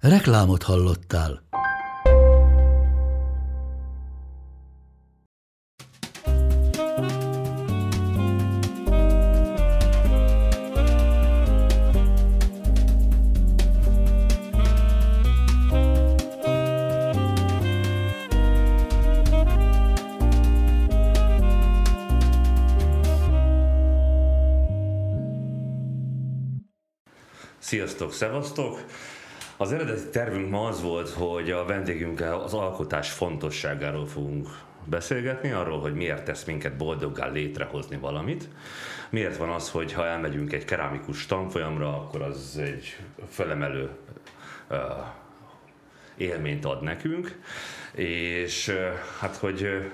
Reklámot hallottál. Sziasztok, szevasztok! Az eredeti tervünk ma az volt, hogy a vendégünkkel az alkotás fontosságáról fogunk beszélgetni, arról, hogy miért tesz minket boldoggá létrehozni valamit. Miért van az, hogy ha elmegyünk egy kerámikus tanfolyamra, akkor az egy felemelő uh, élményt ad nekünk, és uh, hát hogy uh,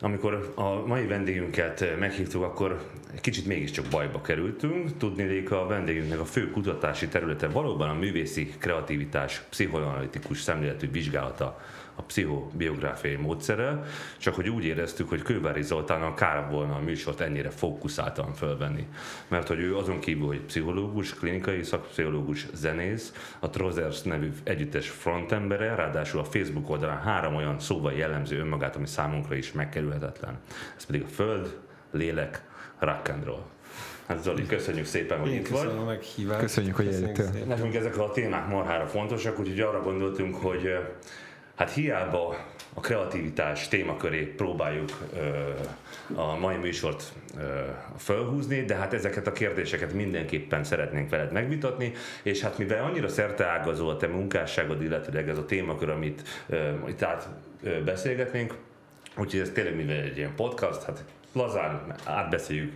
amikor a mai vendégünket meghívtuk, akkor egy kicsit mégiscsak bajba kerültünk. Tudni a vendégünknek a fő kutatási területe valóban a művészi kreativitás pszichoanalitikus szemléletű vizsgálata a pszichobiográfiai módszere, csak hogy úgy éreztük, hogy Kővári Zoltánnal kár volna a műsort ennyire fókuszáltan fölvenni. Mert hogy ő azon kívül, hogy pszichológus, klinikai szakpszichológus, zenész, a Trozers nevű együttes frontembere, ráadásul a Facebook oldalán három olyan szóval jellemző önmagát, ami számunkra is megkerülhetetlen. Ez pedig a föld, lélek, rock and roll. Hát Zoli, köszönjük szépen, hogy Én itt vagy. a meghívást. Köszönjük, hogy eljöttél. Nekünk ezek a témák marhára fontosak, úgyhogy arra gondoltunk, hogy hát hiába a kreativitás témaköré próbáljuk ö, a mai műsort ö, fölhúzni, de hát ezeket a kérdéseket mindenképpen szeretnénk veled megvitatni, és hát mivel annyira szerteágazó a te munkásságod, illetőleg ez a témakör, amit ö, itt át ö, beszélgetnénk, úgyhogy ez tényleg mivel egy ilyen podcast, hát lazán átbeszéljük,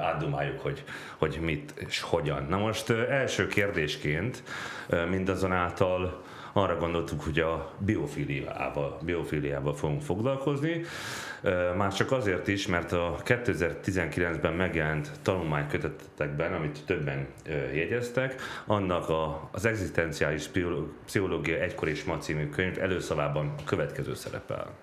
átdumáljuk, hogy, hogy mit és hogyan. Na most első kérdésként mindazonáltal arra gondoltuk, hogy a biofiliával, biofiliával fogunk foglalkozni. Már csak azért is, mert a 2019-ben megjelent tanulmánykötetekben, amit többen jegyeztek, annak a, az egzisztenciális pszicholó- pszichológia egykor és ma című könyv előszavában a következő szerepel.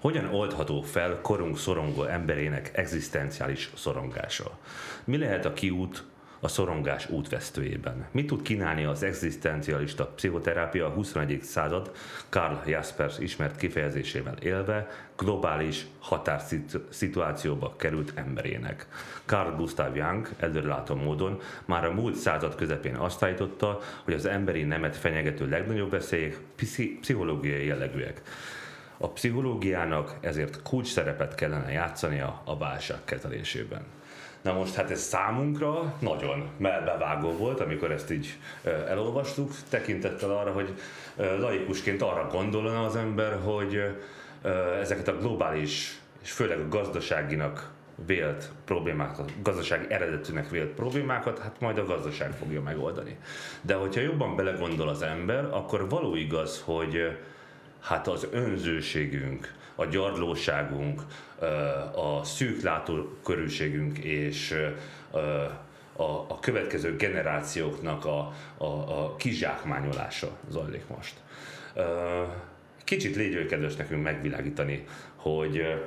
Hogyan oldható fel korunk szorongó emberének egzisztenciális szorongása? Mi lehet a kiút a szorongás útvesztőjében? Mit tud kínálni az egzisztencialista pszichoterápia a 21. század Karl Jaspers ismert kifejezésével élve globális határszituációba került emberének? Carl Gustav Jung előrelátó módon már a múlt század közepén azt állította, hogy az emberi nemet fenyegető legnagyobb veszélyek pszichológiai jellegűek. A pszichológiának ezért kulcs szerepet kellene játszania a válság kezelésében. Na most hát ez számunkra nagyon melbevágó volt, amikor ezt így elolvastuk, tekintettel arra, hogy laikusként arra gondolna az ember, hogy ezeket a globális és főleg a gazdaságinak vélt problémákat, gazdasági eredetűnek vélt problémákat, hát majd a gazdaság fogja megoldani. De hogyha jobban belegondol az ember, akkor való igaz, hogy hát az önzőségünk, a gyarlóságunk, a szűk látókörűségünk és a, a következő generációknak a, a, a kizsákmányolása zajlik most. Kicsit légy kedves nekünk megvilágítani, hogy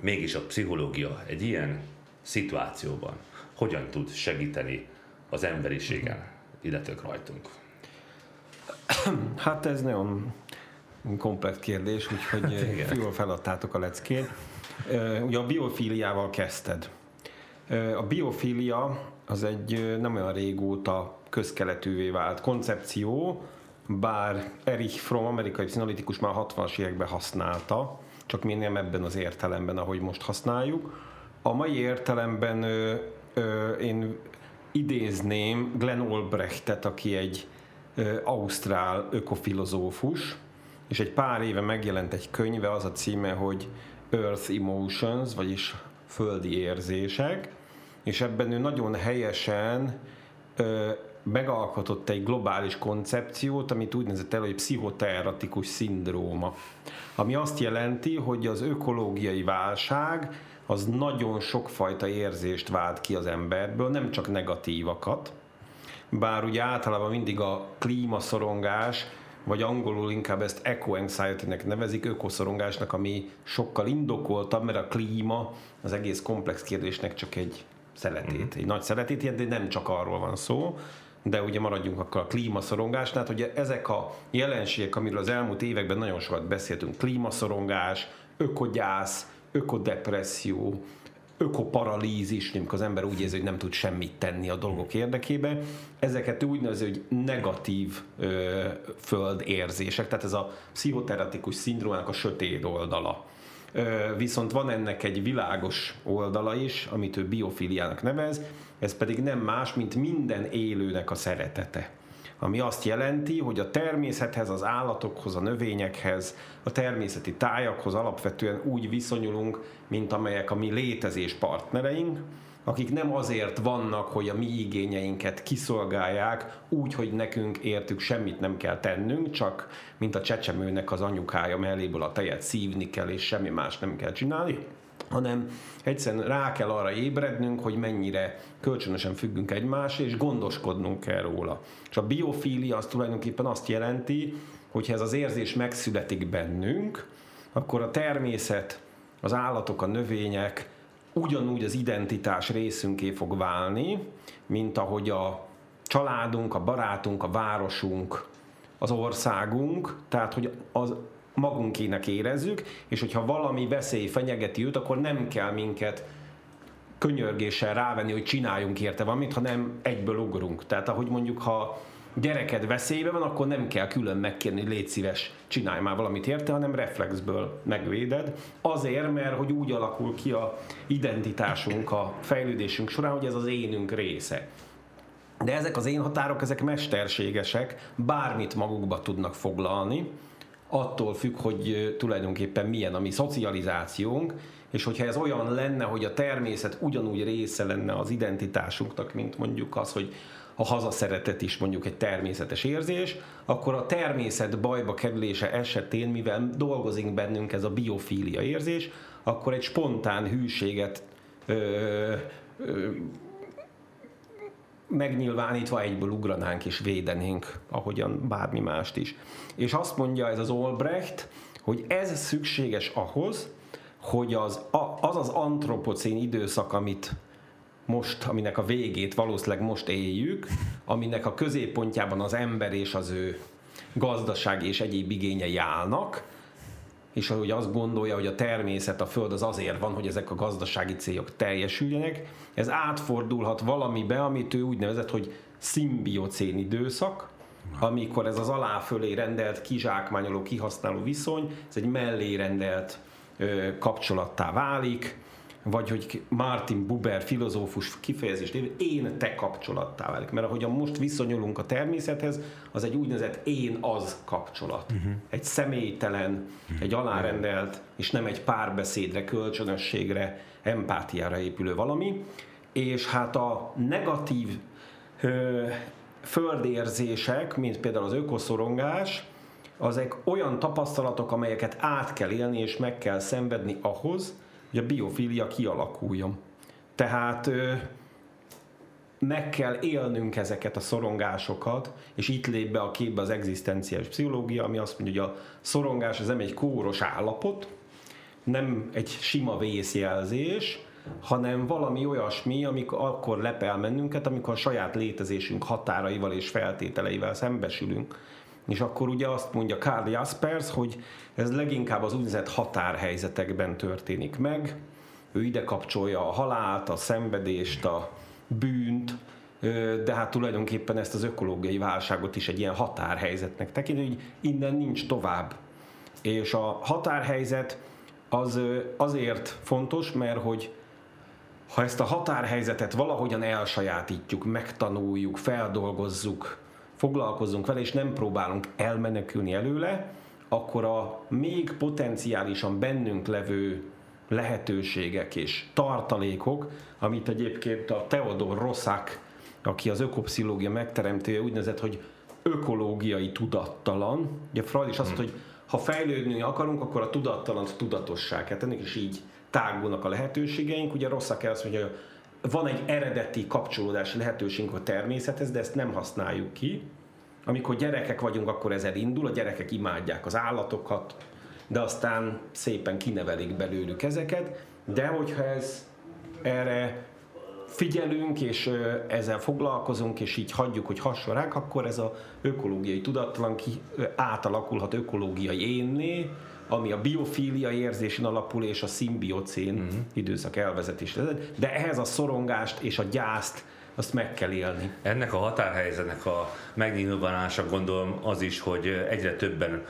mégis a pszichológia egy ilyen szituációban hogyan tud segíteni az emberiségen, illetve rajtunk. Hát ez nagyon komplex kérdés, úgyhogy hát igen. jól feladtátok a leckét. Ö, Ugye a biofíliával kezdted. Ö, A biofília az egy nem olyan régóta közkeletűvé vált koncepció, bár Erich Fromm, amerikai pszichanalitikus már 60-as években használta, csak mi nem ebben az értelemben, ahogy most használjuk. A mai értelemben ö, ö, én idézném Glenn Olbrechtet, aki egy ö, ausztrál ökofilozófus, és egy pár éve megjelent egy könyve, az a címe, hogy Earth Emotions, vagyis földi érzések, és ebben ő nagyon helyesen ö, megalkotott egy globális koncepciót, amit úgy nevezett el, hogy pszichoteratikus szindróma. Ami azt jelenti, hogy az ökológiai válság az nagyon sokfajta érzést vált ki az emberből, nem csak negatívakat, bár ugye általában mindig a klímaszorongás, vagy angolul inkább ezt eco-anxiety-nek nevezik, ökoszorongásnak, ami sokkal indokoltabb, mert a klíma az egész komplex kérdésnek csak egy szeletét, egy nagy szeletét de nem csak arról van szó, de ugye maradjunk akkor a klímaszorongásnál, hát ugye ezek a jelenségek, amiről az elmúlt években nagyon sokat beszéltünk, klímaszorongás, ökogyász, ökodepresszió, ökoparalízis, amikor az ember úgy érzi, hogy nem tud semmit tenni a dolgok érdekében. Ezeket úgy nevezi, hogy negatív ö, földérzések, tehát ez a pszichoteratikus szindrómának a sötét oldala. Ö, viszont van ennek egy világos oldala is, amit ő biofiliának nevez, ez pedig nem más, mint minden élőnek a szeretete ami azt jelenti, hogy a természethez, az állatokhoz, a növényekhez, a természeti tájakhoz alapvetően úgy viszonyulunk, mint amelyek a mi létezés partnereink, akik nem azért vannak, hogy a mi igényeinket kiszolgálják, úgy, hogy nekünk értük semmit nem kell tennünk, csak mint a csecsemőnek az anyukája melléből a tejet szívni kell, és semmi más nem kell csinálni, hanem egyszerűen rá kell arra ébrednünk, hogy mennyire kölcsönösen függünk egymásra, és gondoskodnunk kell róla. És a biofília az tulajdonképpen azt jelenti, hogy ha ez az érzés megszületik bennünk, akkor a természet, az állatok, a növények ugyanúgy az identitás részünké fog válni, mint ahogy a családunk, a barátunk, a városunk, az országunk, tehát hogy az magunkének érezzük, és hogyha valami veszély fenyegeti őt, akkor nem kell minket könyörgéssel rávenni, hogy csináljunk érte valamit, hanem egyből ugrunk. Tehát ahogy mondjuk, ha gyereked veszélybe van, akkor nem kell külön megkérni, légy szíves, csinálj már valamit érte, hanem reflexből megvéded. Azért, mert hogy úgy alakul ki a identitásunk, a fejlődésünk során, hogy ez az énünk része. De ezek az én határok, ezek mesterségesek, bármit magukba tudnak foglalni, attól függ, hogy tulajdonképpen milyen a mi szocializációnk, és hogyha ez olyan lenne, hogy a természet ugyanúgy része lenne az identitásunknak, mint mondjuk az, hogy a hazaszeretet is mondjuk egy természetes érzés, akkor a természet bajba kerülése esetén, mivel dolgozik bennünk ez a biofília érzés, akkor egy spontán hűséget ö, ö, megnyilvánítva egyből ugranánk és védenénk, ahogyan bármi mást is. És azt mondja ez az Olbrecht, hogy ez szükséges ahhoz, hogy az az, az antropocén időszak, amit most, aminek a végét valószínűleg most éljük, aminek a középpontjában az ember és az ő gazdaság és egyéb igényei állnak, és hogy azt gondolja, hogy a természet, a föld az azért van, hogy ezek a gazdasági célok teljesüljenek, ez átfordulhat valamibe, amit ő úgy nevezett, hogy szimbiocén időszak, amikor ez az alá fölé rendelt, kizsákmányoló, kihasználó viszony, ez egy mellé rendelt ö, kapcsolattá válik, vagy hogy Martin Buber filozófus kifejezést év, én te kapcsolattá válik. Mert ahogyan most viszonyulunk a természethez, az egy úgynevezett én-az kapcsolat. Uh-huh. Egy személytelen, uh-huh. egy alárendelt, és nem egy párbeszédre, kölcsönösségre, empátiára épülő valami. És hát a negatív ö, földérzések, mint például az ökoszorongás, azok olyan tapasztalatok, amelyeket át kell élni és meg kell szenvedni ahhoz, hogy a biofília kialakuljon. Tehát meg kell élnünk ezeket a szorongásokat, és itt lép be a képbe az egzisztenciális pszichológia, ami azt mondja, hogy a szorongás az nem egy kóros állapot, nem egy sima vészjelzés, hanem valami olyasmi, amikor akkor lepel mennünket, amikor a saját létezésünk határaival és feltételeivel szembesülünk. És akkor ugye azt mondja Karl Jaspers, hogy ez leginkább az úgynevezett határhelyzetekben történik meg. Ő ide kapcsolja a halált, a szenvedést, a bűnt, de hát tulajdonképpen ezt az ökológiai válságot is egy ilyen határhelyzetnek tekinti, hogy innen nincs tovább. És a határhelyzet az azért fontos, mert hogy ha ezt a határhelyzetet valahogyan elsajátítjuk, megtanuljuk, feldolgozzuk, foglalkozunk vele, és nem próbálunk elmenekülni előle, akkor a még potenciálisan bennünk levő lehetőségek és tartalékok, amit egyébként a Theodor Rosszák aki az ökopszichológia megteremtője, úgynevezett, hogy ökológiai tudattalan. Ugye Freud is azt mondta, hogy ha fejlődni akarunk, akkor a tudattalan tudatossá kell tenni, és így tágulnak a lehetőségeink. Ugye rosszak azt mondja, hogy van egy eredeti kapcsolódási lehetőségünk a természethez, de ezt nem használjuk ki. Amikor gyerekek vagyunk, akkor ez elindul, a gyerekek imádják az állatokat, de aztán szépen kinevelik belőlük ezeket, de hogyha ez erre figyelünk, és ezzel foglalkozunk, és így hagyjuk, hogy hasson akkor ez a ökológiai tudatlan ki, átalakulhat ökológiai énné, ami a biofília érzésen alapul, és a szimbiocén uh-huh. időszak elvezetés. De ehhez a szorongást és a gyászt azt meg kell élni. Ennek a határhelyzetnek a megnyilvánulása gondolom az is, hogy egyre többen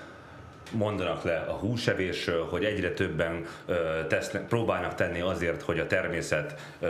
mondanak le a húsevésről, hogy egyre többen ö, tesznek, próbálnak tenni azért, hogy a természet ö,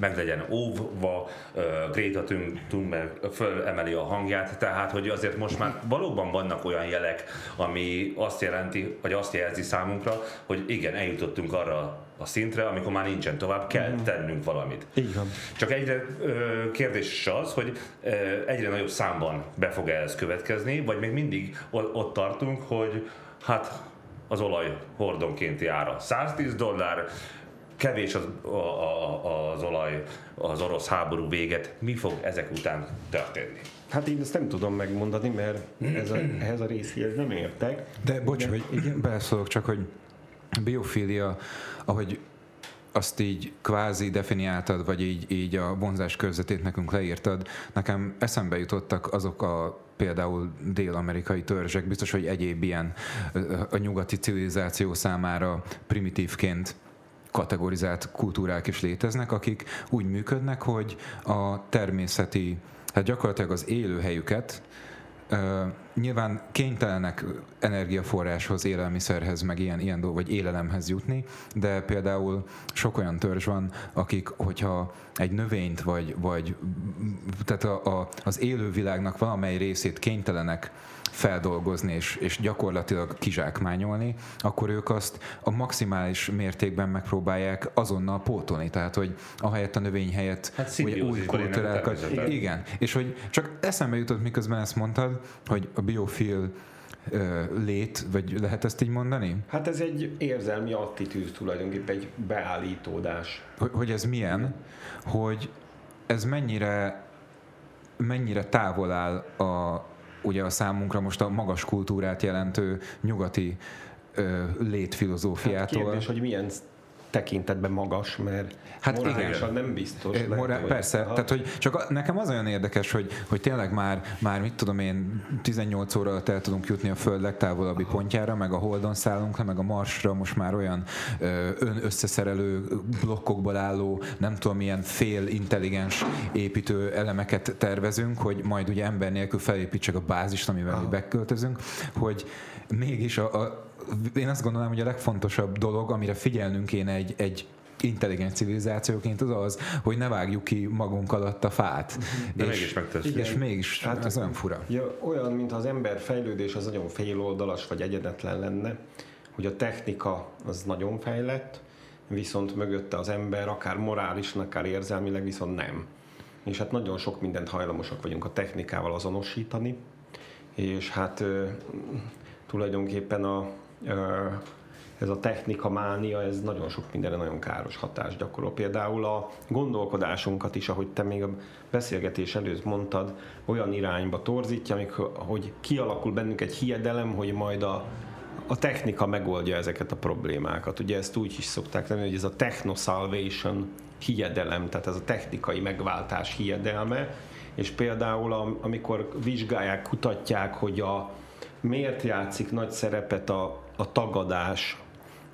meg legyen óvva, ö, Greta Thunberg fölemeli a hangját, tehát hogy azért most már valóban vannak olyan jelek, ami azt jelenti, vagy azt jelzi számunkra, hogy igen, eljutottunk arra a szintre, amikor már nincsen tovább, kell mm. tennünk valamit. Így van. Csak egyre ö, kérdés az, hogy ö, egyre nagyobb számban be fog ez következni, vagy még mindig ott tartunk, hogy hát az olaj hordonkénti ára 110 dollár, kevés az, a, a, az olaj az orosz háború véget, mi fog ezek után történni? Hát én ezt nem tudom megmondani, mert ez a, ehhez a részéhez nem értek. De bocs, hogy igen, beleszólok csak, hogy biofília, ahogy azt így kvázi definiáltad, vagy így, így a vonzás körzetét nekünk leírtad, nekem eszembe jutottak azok a például dél-amerikai törzsek, biztos, hogy egyéb ilyen a nyugati civilizáció számára primitívként kategorizált kultúrák is léteznek, akik úgy működnek, hogy a természeti, hát gyakorlatilag az élőhelyüket nyilván kénytelenek energiaforráshoz, élelmiszerhez, meg ilyen, ilyen dolg, vagy élelemhez jutni, de például sok olyan törzs van, akik, hogyha egy növényt, vagy, vagy tehát a, a, az élővilágnak valamely részét kénytelenek feldolgozni és, és gyakorlatilag kizsákmányolni, akkor ők azt a maximális mértékben megpróbálják azonnal pótolni. Tehát, hogy ahelyett a növény helyett hát ugye, új kultúrákat. Igen, és hogy csak eszembe jutott, miközben ezt mondtad, hogy a biofil lét, vagy lehet ezt így mondani? Hát ez egy érzelmi attitűd tulajdonképpen, egy beállítódás. Hogy, hogy ez milyen, hogy ez mennyire mennyire távol áll a, ugye a számunkra most a magas kultúrát jelentő nyugati ö, létfilozófiától. Hát kérdés, hogy milyen tekintetben magas, mert hát igen. nem biztos. E, morál, lehet, persze, hogy, tehát hogy csak nekem az olyan érdekes, hogy, hogy tényleg már, már mit tudom én, 18 óra alatt el tudunk jutni a Föld legtávolabbi Aha. pontjára, meg a Holdon szállunk meg a Marsra most már olyan ön összeszerelő blokkokból álló, nem tudom milyen fél intelligens építő elemeket tervezünk, hogy majd ugye ember nélkül felépítsek a bázist, amivel Aha. mi beköltözünk, hogy mégis a, a én azt gondolom, hogy a legfontosabb dolog, amire figyelnünk kéne egy, egy intelligens civilizációként az az, hogy ne vágjuk ki magunk alatt a fát. De és, mégis megtesszük. És mégis, hát, ez olyan fura. Ja, olyan, mintha az ember fejlődés az nagyon féloldalas vagy egyedetlen lenne, hogy a technika az nagyon fejlett, viszont mögötte az ember akár morálisan, akár érzelmileg viszont nem. És hát nagyon sok mindent hajlamosak vagyunk a technikával azonosítani, és hát tulajdonképpen a, ez a technika mánia, ez nagyon sok mindenre nagyon káros hatást gyakorol. Például a gondolkodásunkat is, ahogy te még a beszélgetés előtt mondtad, olyan irányba torzítja, hogy kialakul bennünk egy hiedelem, hogy majd a, a technika megoldja ezeket a problémákat. Ugye ezt úgy is szokták tenni, hogy ez a techno-salvation hiedelem, tehát ez a technikai megváltás hiedelme, és például amikor vizsgálják, kutatják, hogy a, miért játszik nagy szerepet a, a tagadás,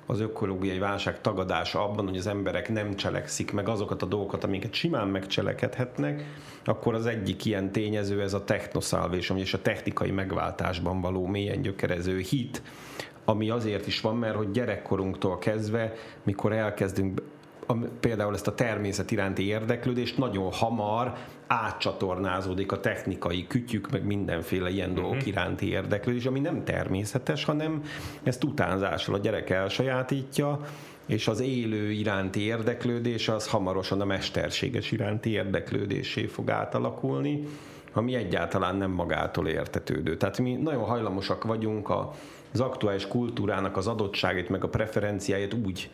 az ökológiai válság tagadása abban, hogy az emberek nem cselekszik meg azokat a dolgokat, amiket simán megcselekedhetnek, akkor az egyik ilyen tényező ez a technoszálvés, és a technikai megváltásban való mélyen gyökerező hit, ami azért is van, mert hogy gyerekkorunktól kezdve, mikor elkezdünk például ezt a természet iránti érdeklődést nagyon hamar átcsatornázódik a technikai kütyük, meg mindenféle ilyen uh-huh. dolgok iránti érdeklődés, ami nem természetes, hanem ezt utánzással a gyerek elsajátítja, és az élő iránti érdeklődés az hamarosan a mesterséges iránti érdeklődésé fog átalakulni, ami egyáltalán nem magától értetődő. Tehát mi nagyon hajlamosak vagyunk a, az aktuális kultúrának az adottságait, meg a preferenciáit úgy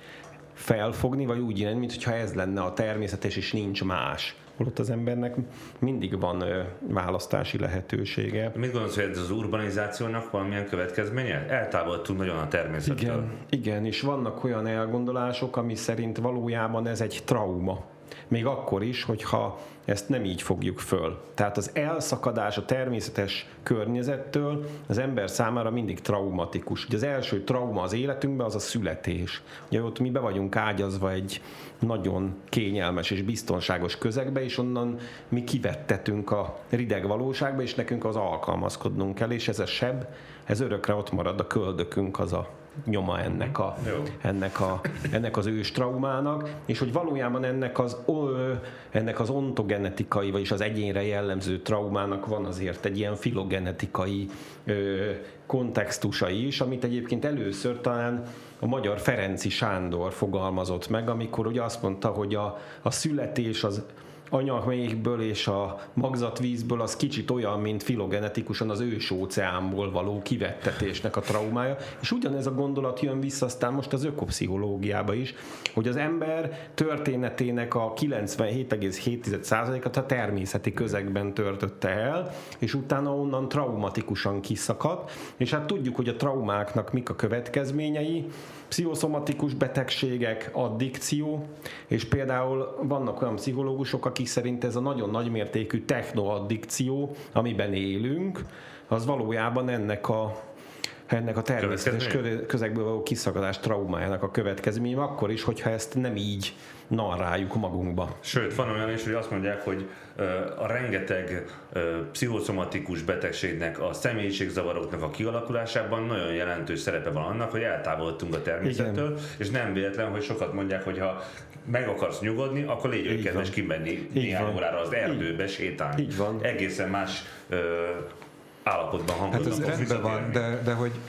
felfogni, vagy úgy írni, mintha ez lenne a természetes, és nincs más. Holott az embernek mindig van választási lehetősége. Mit gondolsz, hogy ez az urbanizációnak valamilyen következménye? Eltávolodtunk nagyon a természettől. Igen, igen, és vannak olyan elgondolások, ami szerint valójában ez egy trauma. Még akkor is, hogyha ezt nem így fogjuk föl. Tehát az elszakadás a természetes környezettől az ember számára mindig traumatikus. Ugye az első trauma az életünkben az a születés. Ugye ott mi be vagyunk ágyazva egy nagyon kényelmes és biztonságos közegbe, és onnan mi kivettetünk a rideg valóságba, és nekünk az alkalmazkodnunk kell, és ez a seb, ez örökre ott marad a köldökünk, az a nyoma ennek, a, ennek, a, ennek az ős traumának, és hogy valójában ennek az, ennek az ontogenetikai, vagyis az egyénre jellemző traumának van azért egy ilyen filogenetikai kontextusa is, amit egyébként először talán a magyar Ferenci Sándor fogalmazott meg, amikor ugye azt mondta, hogy a, a születés az anyamékből és a magzatvízből az kicsit olyan, mint filogenetikusan az ős óceánból való kivettetésnek a traumája. És ugyanez a gondolat jön vissza aztán most az ökopszichológiába is, hogy az ember történetének a 97,7%-at a természeti közegben törtötte el, és utána onnan traumatikusan kiszakadt, és hát tudjuk, hogy a traumáknak mik a következményei, pszichoszomatikus betegségek, addikció, és például vannak olyan pszichológusok, akik szerint ez a nagyon nagymértékű technoaddikció, amiben élünk, az valójában ennek a ennek a természetes közegből való kiszakadás traumájának a következménye, akkor is, hogyha ezt nem így narráljuk magunkba. Sőt, van olyan is, hogy azt mondják, hogy a rengeteg pszichoszomatikus betegségnek, a személyiségzavaroknak a kialakulásában nagyon jelentős szerepe van annak, hogy eltávolodtunk a természettől, Igen. és nem véletlen, hogy sokat mondják, hogy ha meg akarsz nyugodni, akkor légy kedves kimenni néhány órára az erdőbe sétálni. Így van. Egészen más állapotban hangolnak. Hát ez rendben van, de, de hogy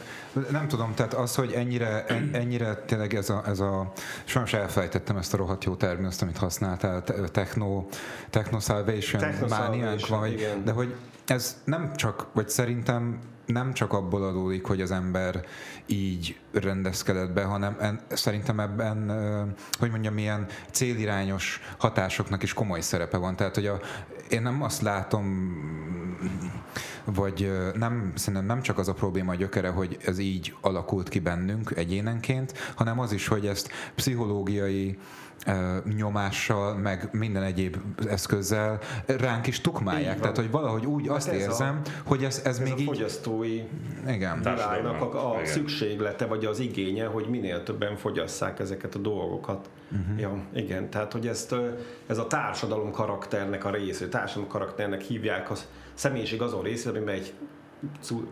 nem tudom, tehát az, hogy ennyire, ennyire tényleg ez a, ez a sajnos elfelejtettem ezt a rohadt jó terminust, amit használtál, techno, techno salvation, techno mániánk van, vagy, de hogy ez nem csak, vagy szerintem nem csak abból adódik, hogy az ember így rendezkedett be, hanem en, szerintem ebben, hogy mondjam, milyen célirányos hatásoknak is komoly szerepe van. Tehát, hogy a, én nem azt látom, vagy nem, szerintem nem csak az a probléma a gyökere, hogy ez így alakult ki bennünk egyénenként, hanem az is, hogy ezt pszichológiai nyomással, meg minden egyéb eszközzel ránk is tukmálják. Tehát, hogy valahogy úgy hát azt ez érzem, a, hogy ez, ez, ez még a így... fogyasztói igen. világnak a, a szükséglete, vagy az igénye, hogy minél többen fogyasszák ezeket a dolgokat. Uh-huh. Ja, igen, tehát, hogy ezt, ez a társadalom karakternek a része, társadalom karakternek hívják a személyiség azon része, amiben egy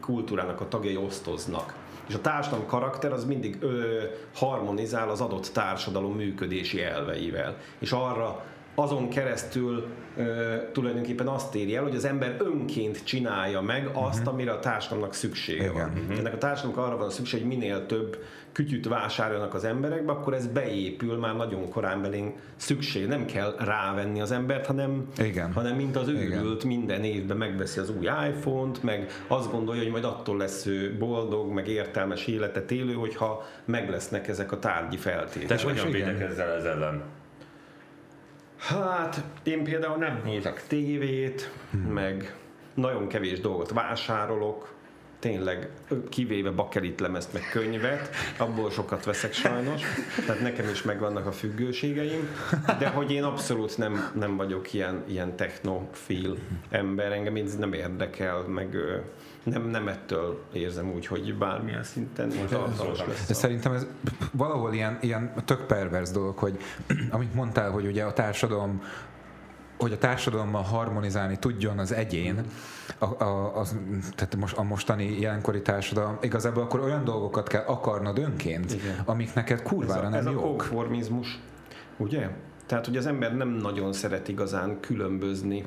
kultúrának a tagjai osztoznak és a társadalom karakter az mindig ö, harmonizál az adott társadalom működési elveivel. És arra azon keresztül ö, tulajdonképpen azt érje el, hogy az ember önként csinálja meg azt, uh-huh. amire a társadalomnak szüksége Igen. van. Uh-huh. Ennek a társadalomnak arra van szükség, hogy minél több kütyüt vásárolnak az emberekbe, akkor ez beépül már nagyon korán belén szükség. Nem kell rávenni az embert, hanem, Igen. hanem mint az őrült Igen. minden évben megveszi az új iPhone-t, meg azt gondolja, hogy majd attól lesz ő boldog, meg értelmes életet élő, hogyha meg lesznek ezek a tárgyi feltételek. Te hogyan védekezzel ez ellen? Hát, én például nem nézek tévét, hmm. meg nagyon kevés dolgot vásárolok, tényleg kivéve bakelit lemezt, meg könyvet, abból sokat veszek sajnos, tehát nekem is megvannak a függőségeim, de hogy én abszolút nem, nem vagyok ilyen, ilyen technofil ember, engem ez nem érdekel, meg nem, nem ettől érzem úgy, hogy bármilyen szinten tartalmas lesz. De szerintem ez valahol ilyen, ilyen tök pervers dolog, hogy amit mondtál, hogy ugye a társadalom hogy a társadalommal harmonizálni tudjon az egyén, a, a, az, tehát most, a mostani jelenkori társadalom, igazából akkor olyan dolgokat kell akarnod önként, Igen. amik neked kurvára ez a, nem ez jók. Ez a konformizmus, ugye? Tehát, hogy az ember nem nagyon szeret igazán különbözni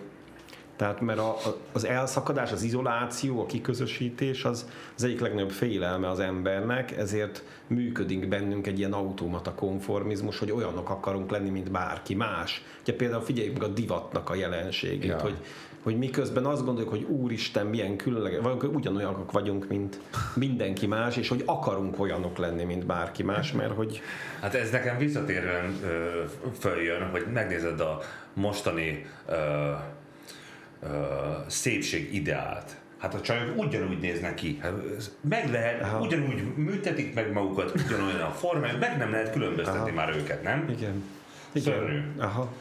Tehát mert a, az elszakadás, az izoláció, a kiközösítés az, az egyik legnagyobb félelme az embernek, ezért működik bennünk egy ilyen automata konformizmus, hogy olyanok akarunk lenni, mint bárki más. Ugye például figyeljük meg a divatnak a jelenségét, ja. hogy hogy miközben azt gondoljuk, hogy úristen, milyen különleges, vagy ugyanolyanok vagyunk, mint mindenki más, és hogy akarunk olyanok lenni, mint bárki más, mert hogy... Hát ez nekem visszatérően följön, hogy megnézed a mostani ö, szépség ideált. Hát a csajok ugyanúgy néznek ki. Hát meg lehet, Aha. ugyanúgy műtetik meg magukat, ugyanolyan a formájuk, meg nem lehet különböztetni Aha. már őket, nem? Igen. Igen. Szörnyű. Aha.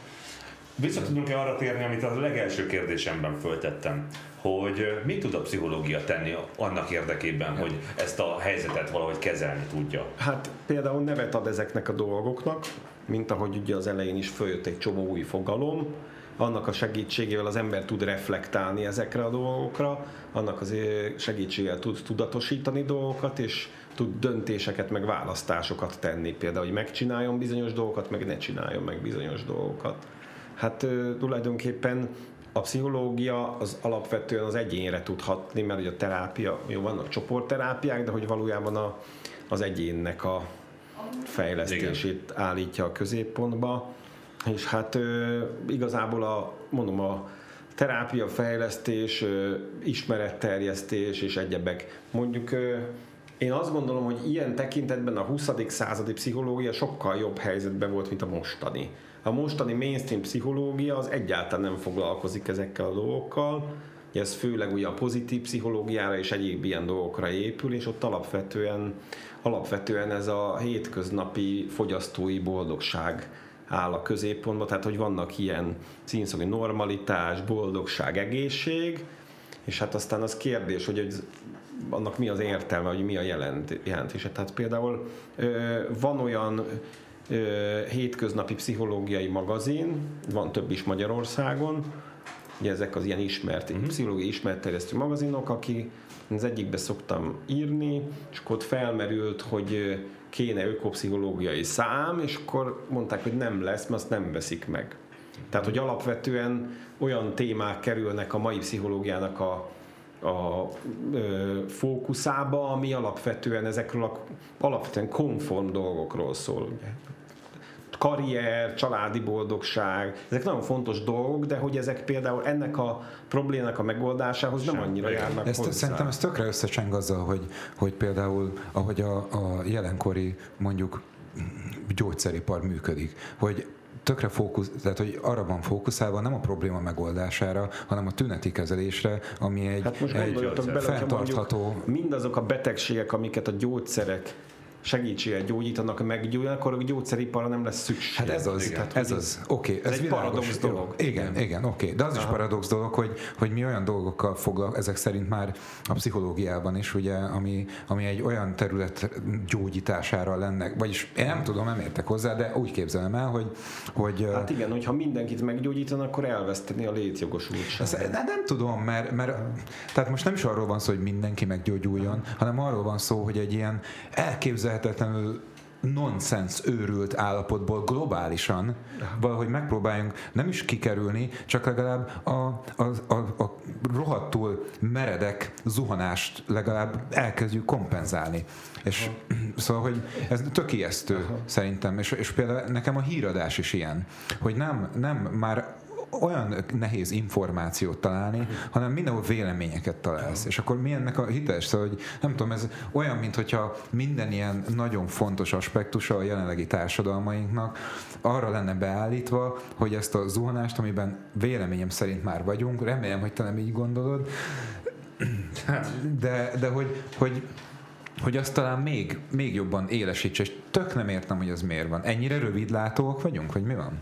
Vissza tudunk-e arra térni, amit a legelső kérdésemben föltettem, hogy mit tud a pszichológia tenni annak érdekében, hogy ezt a helyzetet valahogy kezelni tudja? Hát például nevet ad ezeknek a dolgoknak, mint ahogy ugye az elején is följött egy csomó új fogalom, annak a segítségével az ember tud reflektálni ezekre a dolgokra, annak az segítségével tud tudatosítani dolgokat, és tud döntéseket, meg választásokat tenni. Például, hogy megcsináljon bizonyos dolgokat, meg ne csináljon meg bizonyos dolgokat. Hát tulajdonképpen a pszichológia az alapvetően az egyénre tud hatni, mert ugye a terápia, jó, vannak csoportterápiák, de hogy valójában a, az egyénnek a fejlesztését Igen. állítja a középpontba. És hát igazából a, mondom, a terápia fejlesztés, ismeretterjesztés és egyebek. Mondjuk én azt gondolom, hogy ilyen tekintetben a 20. századi pszichológia sokkal jobb helyzetben volt, mint a mostani. A mostani mainstream pszichológia az egyáltalán nem foglalkozik ezekkel a dolgokkal, ez főleg ugye a pozitív pszichológiára és egyéb ilyen dolgokra épül, és ott alapvetően, alapvetően ez a hétköznapi fogyasztói boldogság áll a középpontban, tehát hogy vannak ilyen címszó, hogy normalitás, boldogság, egészség, és hát aztán az kérdés, hogy annak mi az értelme, hogy mi a jelent, jelentése. Tehát például van olyan hétköznapi pszichológiai magazin, van több is Magyarországon, ugye ezek az ilyen ismert, uh-huh. pszichológiai ismert terjesztő magazinok, aki az egyikbe szoktam írni, és akkor ott felmerült, hogy kéne ökopszichológiai szám, és akkor mondták, hogy nem lesz, mert azt nem veszik meg. Tehát, hogy alapvetően olyan témák kerülnek a mai pszichológiának a, a ö, fókuszába, ami alapvetően ezekről a alapvetően konform dolgokról szól. Ugye karrier, családi boldogság, ezek nagyon fontos dolgok, de hogy ezek például ennek a problémának a megoldásához Sem. nem annyira járnak ezt, hozzá. Szerintem ez tökre összecseng azzal, hogy, hogy például ahogy a, a jelenkori mondjuk gyógyszeripar működik, hogy tökre fókusz, tehát hogy arra van fókuszálva, nem a probléma megoldására, hanem a tüneti kezelésre, ami egy, hát most egy bele, fenntartható... Mindazok a betegségek, amiket a gyógyszerek segítséggel gyógyítanak, meggyógyulnak, akkor a gyógyszeriparra nem lesz szükség. Hát ez az, Tehát, ez az, oké. Okay, ez, ez egy paradox dolog. Igen, igen, igen oké. Okay. De az Aha. is paradox dolog, hogy, hogy mi olyan dolgokkal foglalkozunk, ezek szerint már a pszichológiában is, ugye, ami, ami egy olyan terület gyógyítására lenne, vagyis én nem tudom, nem értek hozzá, de úgy képzelem el, hogy... hogy hát igen, hogyha mindenkit meggyógyítanak, akkor elveszteni a létjogosultságot. De nem tudom, mert, mert tehát most nem is arról van szó, hogy mindenki meggyógyuljon, hanem arról van szó, hogy egy ilyen elképzel elképzelhetetlenül nonsens őrült állapotból globálisan valahogy megpróbáljunk nem is kikerülni, csak legalább a, a, a, a rohadtul meredek zuhanást legalább elkezdjük kompenzálni. És szóval, hogy ez tök ijesztő Aha. szerintem, és, és például nekem a híradás is ilyen, hogy nem, nem már olyan nehéz információt találni, hanem mindenhol véleményeket találsz. És akkor mi ennek a hiteles? Szóval, hogy nem tudom, ez olyan, mintha minden ilyen nagyon fontos aspektusa a jelenlegi társadalmainknak arra lenne beállítva, hogy ezt a zuhanást, amiben véleményem szerint már vagyunk, remélem, hogy te nem így gondolod, de, de hogy, hogy hogy azt talán még, még jobban élesítse, és tök nem értem, hogy az miért van. Ennyire rövidlátóak vagyunk, vagy mi van?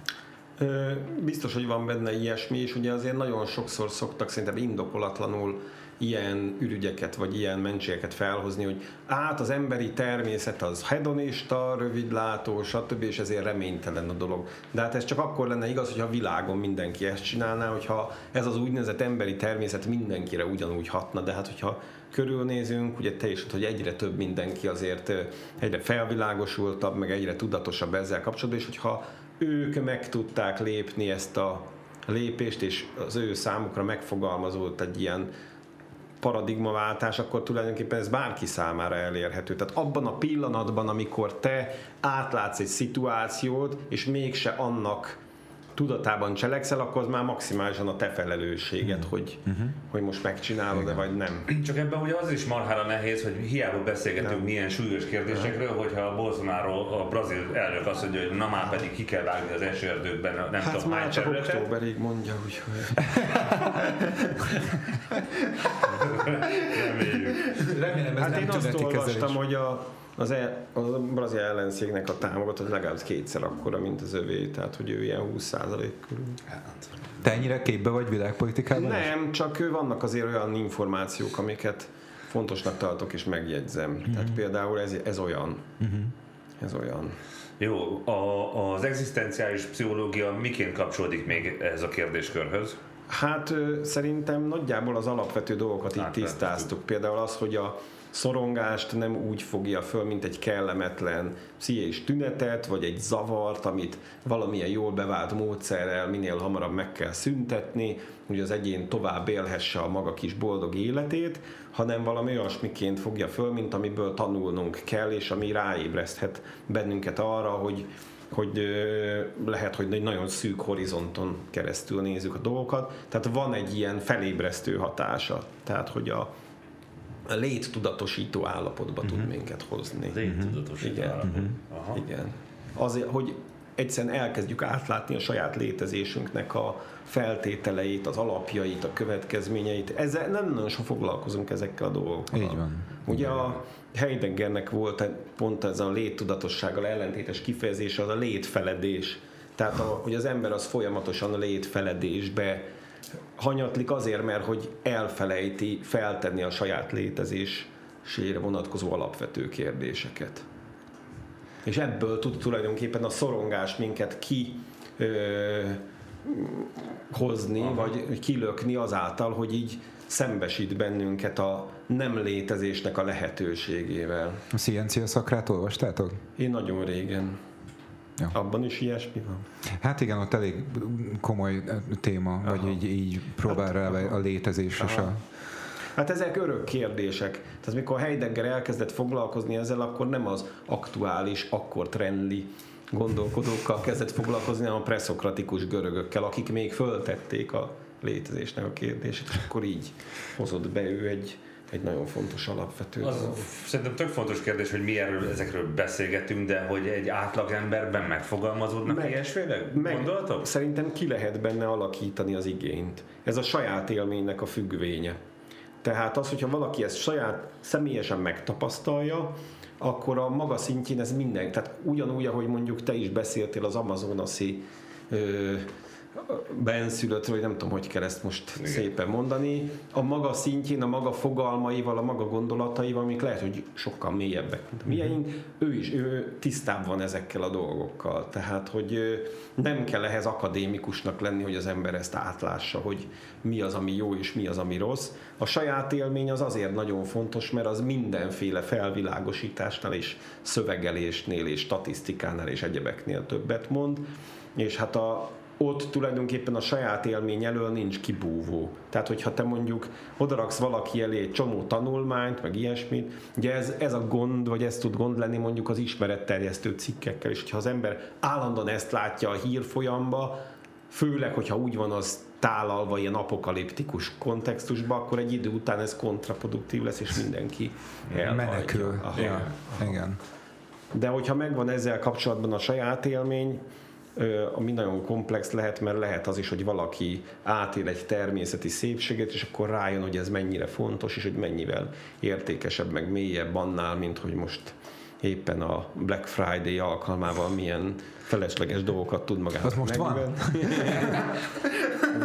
Biztos, hogy van benne ilyesmi, és ugye azért nagyon sokszor szoktak szerintem indokolatlanul ilyen ürügyeket, vagy ilyen mentségeket felhozni, hogy át az emberi természet az hedonista, rövidlátó, stb., és ezért reménytelen a dolog. De hát ez csak akkor lenne igaz, hogyha a világon mindenki ezt csinálná, hogyha ez az úgynevezett emberi természet mindenkire ugyanúgy hatna, de hát hogyha körülnézünk, ugye teljesen, hogy egyre több mindenki azért egyre felvilágosultabb, meg egyre tudatosabb ezzel kapcsolatban, és hogyha ők meg tudták lépni ezt a lépést, és az ő számukra megfogalmazott egy ilyen paradigmaváltás, akkor tulajdonképpen ez bárki számára elérhető. Tehát abban a pillanatban, amikor te átlátsz egy szituációt, és mégse annak tudatában cselekszel, akkor az már maximálisan a te felelősséged, uh-huh. hogy, uh-huh. hogy most megcsinálod-e, vagy nem. Csak ebben ugye az is marhára nehéz, hogy hiába beszélgetünk nem. milyen súlyos kérdésekről, nem. hogyha a Bolsonaro, a brazil elnök azt mondja, hogy na már pedig ki kell vágni az esőerdőkben, nem hát tudom már csak októberig mondja, úgyhogy... Reméljük. Remélem ez hát nem én azt olvastam, hogy a, az, el, a brazil ellenszégnek a támogatott legalább kétszer akkora, mint az övé, tehát hogy ő ilyen 20% körül. Te ennyire képbe vagy világpolitikában? is? Nem, csak vannak azért olyan információk, amiket fontosnak tartok és megjegyzem. Uh-huh. Tehát például ez, ez olyan. Uh-huh. Ez olyan. Jó, a, az egzisztenciális pszichológia miként kapcsolódik még ez a kérdéskörhöz? Hát szerintem nagyjából az alapvető dolgokat itt tisztáztuk. Például az, hogy a szorongást nem úgy fogja föl, mint egy kellemetlen pszichés tünetet, vagy egy zavart, amit valamilyen jól bevált módszerrel minél hamarabb meg kell szüntetni, hogy az egyén tovább élhesse a maga kis boldog életét, hanem valami olyasmiként fogja föl, mint amiből tanulnunk kell, és ami ráébreszthet bennünket arra, hogy hogy lehet, hogy nagyon szűk horizonton keresztül nézzük a dolgokat. Tehát van egy ilyen felébresztő hatása. Tehát, hogy a léttudatosító állapotba uh-huh. tud minket hozni. Léttudatosító Igen. állapot. Aha. Igen. Azért, hogy egyszerűen elkezdjük átlátni a saját létezésünknek a feltételeit, az alapjait, a következményeit. Ezzel nem nagyon sok foglalkozunk ezekkel a dolgokkal. Így van. Ugye a Heideggernek volt pont ez a léttudatossággal ellentétes kifejezése, az a létfeledés. Tehát, a, hogy az ember az folyamatosan a létfeledésbe hanyatlik azért, mert hogy elfelejti feltenni a saját létezésére vonatkozó alapvető kérdéseket. És ebből tud tulajdonképpen a szorongás minket ki ö, hozni, Aha. vagy kilökni azáltal, hogy így szembesít bennünket a nem létezésnek a lehetőségével. A Ciencia szakrát olvastátok? Én nagyon régen. Ja. Abban is ilyesmi van. Hát igen, ott elég komoly téma, Aha. vagy így, így próbál Hát, rá a létezés és Aha. a... Hát ezek örök kérdések. Tehát mikor Heidegger elkezdett foglalkozni ezzel, akkor nem az aktuális, akkor trendli gondolkodókkal kezdett foglalkozni, hanem a preszokratikus görögökkel, akik még föltették a létezésnek a kérdését, és akkor így hozott be ő egy, egy nagyon fontos alapvető Az dolgot. szerintem tök fontos kérdés, hogy mi erről, ezekről beszélgetünk, de hogy egy átlagemberben megfogalmazódnak Meg- ilyesféle Meg gondolatok? Szerintem ki lehet benne alakítani az igényt. Ez a saját élménynek a függvénye. Tehát az, hogyha valaki ezt saját személyesen megtapasztalja, akkor a maga szintjén ez minden, tehát ugyanúgy, ahogy mondjuk te is beszéltél az amazonaszi ö, benszülöttről, vagy nem tudom, hogy kell ezt most Igen. szépen mondani, a maga szintjén, a maga fogalmaival, a maga gondolataival, amik lehet, hogy sokkal mélyebbek, mint a mieink, ő is ő tisztább van ezekkel a dolgokkal. Tehát, hogy nem kell ehhez akadémikusnak lenni, hogy az ember ezt átlássa, hogy mi az, ami jó és mi az, ami rossz. A saját élmény az azért nagyon fontos, mert az mindenféle felvilágosításnál és szövegelésnél és statisztikánál és egyebeknél többet mond, és hát a, ott tulajdonképpen a saját élmény elől nincs kibúvó. Tehát, hogyha te mondjuk odaraksz valaki elé egy csomó tanulmányt, meg ilyesmit, ugye ez, ez a gond, vagy ez tud gond lenni mondjuk az ismeretterjesztő cikkekkel, és hogyha az ember állandóan ezt látja a hírfolyamba, főleg, hogyha úgy van az tálalva ilyen apokaliptikus kontextusba, akkor egy idő után ez kontraproduktív lesz, és mindenki elhagyja. Menekül. Aha. Ja, igen. De hogyha megvan ezzel kapcsolatban a saját élmény, ami nagyon komplex lehet, mert lehet az is, hogy valaki átél egy természeti szépséget, és akkor rájön, hogy ez mennyire fontos, és hogy mennyivel értékesebb, meg mélyebb annál, mint hogy most éppen a Black Friday alkalmával milyen felesleges dolgokat tud magának Az most van? megvenni.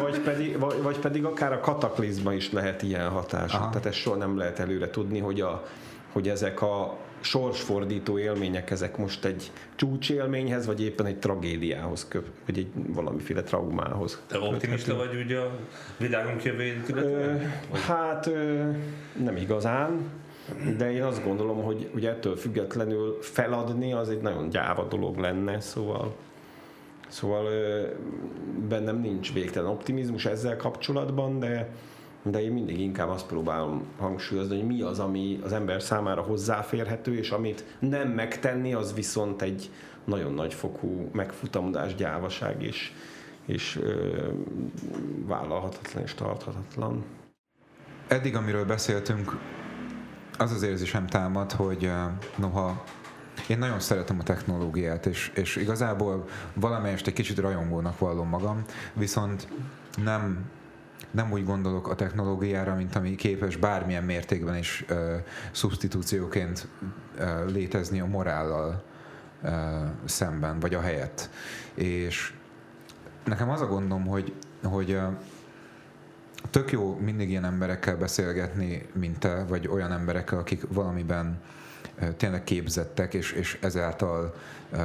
vagy, pedig, vagy, vagy pedig akár a kataklizma is lehet ilyen hatás. Aha. Tehát ezt soha nem lehet előre tudni, hogy, a, hogy ezek a sorsfordító élmények, ezek most egy csúcsélményhez, vagy éppen egy tragédiához köp, vagy egy valamiféle traumához. Te optimista vagy úgy a világunk jövőjét Ö, hát ö, nem igazán, de én azt gondolom, hogy, hogy ettől függetlenül feladni az egy nagyon gyáva dolog lenne, szóval Szóval bennem nincs végtelen optimizmus ezzel kapcsolatban, de, de én mindig inkább azt próbálom hangsúlyozni, hogy mi az, ami az ember számára hozzáférhető, és amit nem megtenni, az viszont egy nagyon nagy fokú megfutamodás, gyávaság és, és ö, vállalhatatlan és tarthatatlan. Eddig, amiről beszéltünk, az az érzésem támad, hogy noha én nagyon szeretem a technológiát, és, és igazából valamelyest egy kicsit rajongónak vallom magam, viszont nem, nem úgy gondolok a technológiára, mint ami képes bármilyen mértékben is uh, szubstitúcióként uh, létezni a morállal uh, szemben, vagy a helyett. És nekem az a gondom, hogy, hogy uh, tök jó mindig ilyen emberekkel beszélgetni, mint te, vagy olyan emberekkel, akik valamiben tényleg képzettek, és, és ezáltal a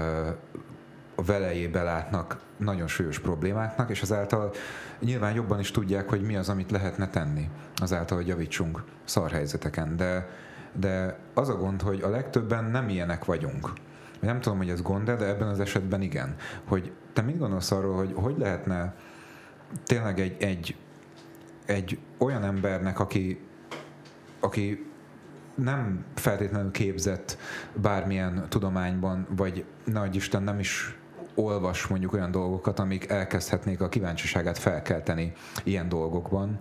velejébe látnak nagyon súlyos problémáknak, és ezáltal nyilván jobban is tudják, hogy mi az, amit lehetne tenni, azáltal, hogy javítsunk szarhelyzeteken. De, de az a gond, hogy a legtöbben nem ilyenek vagyunk. Nem tudom, hogy ez gond de ebben az esetben igen. Hogy te mit gondolsz arról, hogy hogy lehetne tényleg egy, egy, egy olyan embernek, aki, aki nem feltétlenül képzett bármilyen tudományban, vagy nagy Isten nem is olvas mondjuk olyan dolgokat, amik elkezdhetnék a kíváncsiságát felkelteni ilyen dolgokban,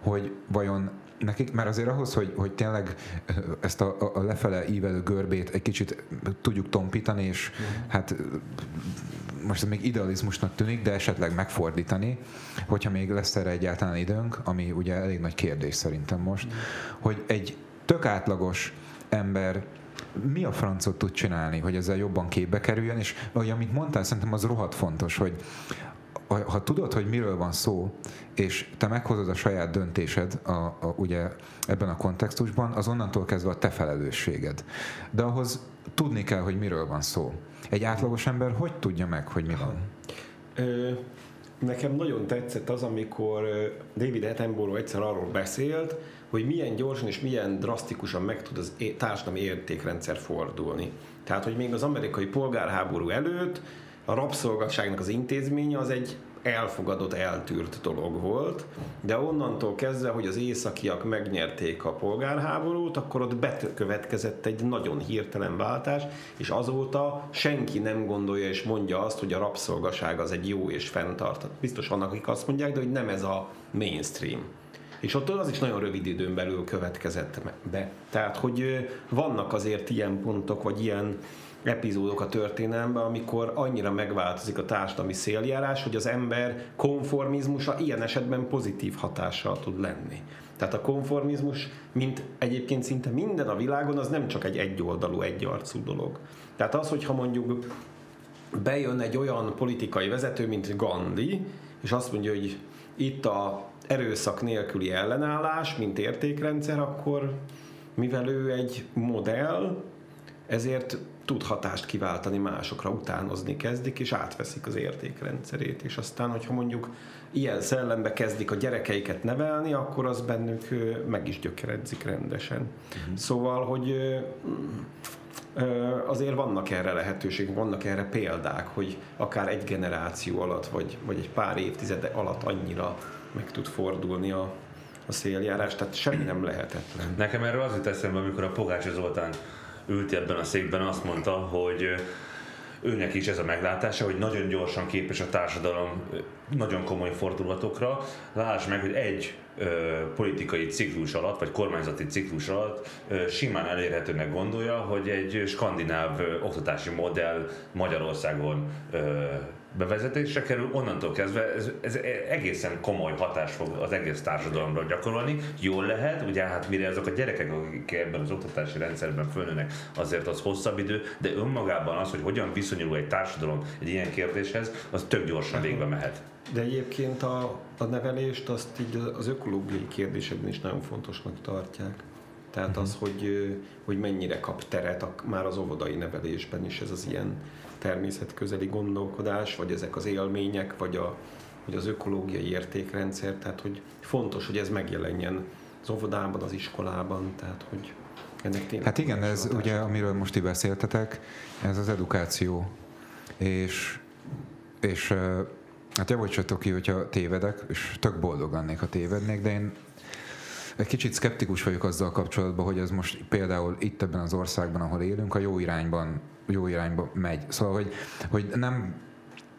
hogy vajon nekik, mert azért ahhoz, hogy, hogy tényleg ezt a, a lefele ívelő görbét egy kicsit tudjuk tompítani, és mm. hát most ez még idealizmusnak tűnik, de esetleg megfordítani, hogyha még lesz erre egyáltalán időnk, ami ugye elég nagy kérdés szerintem most, mm. hogy egy tök átlagos ember mi a francot tud csinálni, hogy ezzel jobban képbe kerüljön, és ahogy amit mondtál, szerintem az rohadt fontos, hogy ha tudod, hogy miről van szó, és te meghozod a saját döntésed a, a, ugye ebben a kontextusban, az onnantól kezdve a te felelősséged. De ahhoz tudni kell, hogy miről van szó. Egy átlagos ember hogy tudja meg, hogy mi van? Ö, nekem nagyon tetszett az, amikor David Attenborough egyszer arról beszélt, hogy milyen gyorsan és milyen drasztikusan meg tud az társadalmi értékrendszer fordulni. Tehát, hogy még az amerikai polgárháború előtt a rabszolgasságnak az intézménye az egy elfogadott, eltűrt dolog volt, de onnantól kezdve, hogy az északiak megnyerték a polgárháborút, akkor ott bekövetkezett egy nagyon hirtelen váltás, és azóta senki nem gondolja és mondja azt, hogy a rabszolgaság az egy jó és fenntartott. Biztos vannak, akik azt mondják, de hogy nem ez a mainstream. És ott az is nagyon rövid időn belül következett be. Tehát, hogy vannak azért ilyen pontok, vagy ilyen epizódok a történelemben, amikor annyira megváltozik a társadalmi széljárás, hogy az ember konformizmusa ilyen esetben pozitív hatással tud lenni. Tehát a konformizmus, mint egyébként szinte minden a világon, az nem csak egy egyoldalú, egyarcú dolog. Tehát az, hogyha mondjuk bejön egy olyan politikai vezető, mint Gandhi, és azt mondja, hogy itt a erőszak nélküli ellenállás, mint értékrendszer, akkor mivel ő egy modell, ezért tud hatást kiváltani másokra, utánozni kezdik, és átveszik az értékrendszerét. És aztán, hogyha mondjuk ilyen szellembe kezdik a gyerekeiket nevelni, akkor az bennük meg is gyökeredzik rendesen. Uh-huh. Szóval, hogy azért vannak erre lehetőség, vannak erre példák, hogy akár egy generáció alatt, vagy, vagy egy pár évtizede alatt annyira meg tud fordulni a, a széljárás, tehát semmi nem lehetetlen. Nekem erről az jut eszembe, amikor a Pogács Zoltán ült ebben a székben, azt mondta, hogy őnek is ez a meglátása, hogy nagyon gyorsan képes a társadalom nagyon komoly fordulatokra. Lásd meg, hogy egy ö, politikai ciklus alatt, vagy kormányzati ciklus alatt ö, simán elérhetőnek gondolja, hogy egy skandináv ö, oktatási modell Magyarországon ö, bevezetésre kerül, onnantól kezdve ez, ez egészen komoly hatás fog az egész társadalomra gyakorolni. Jól lehet, ugye hát mire azok a gyerekek, akik ebben az oktatási rendszerben fölnőnek, azért az hosszabb idő, de önmagában az, hogy hogyan viszonyul egy társadalom egy ilyen kérdéshez, az tök gyorsan végbe mehet. De egyébként a, a nevelést azt így az ökológiai kérdésekben is nagyon fontosnak tartják. Tehát az, mhm. hogy, hogy mennyire kap teret a, már az óvodai nevelésben is ez az ilyen természetközeli gondolkodás, vagy ezek az élmények, vagy, a, vagy az ökológiai értékrendszer, tehát hogy fontos, hogy ez megjelenjen az óvodában, az iskolában, tehát hogy ennek tényleg Hát igen, ez ugye, amiről most ti beszéltetek, ez az edukáció. És és hát javítsatok ki, hogyha tévedek, és tök boldog lennék, ha tévednék, de én egy kicsit szkeptikus vagyok azzal kapcsolatban, hogy ez most például itt ebben az országban, ahol élünk, a jó irányban, jó irányba megy. Szóval, hogy, hogy nem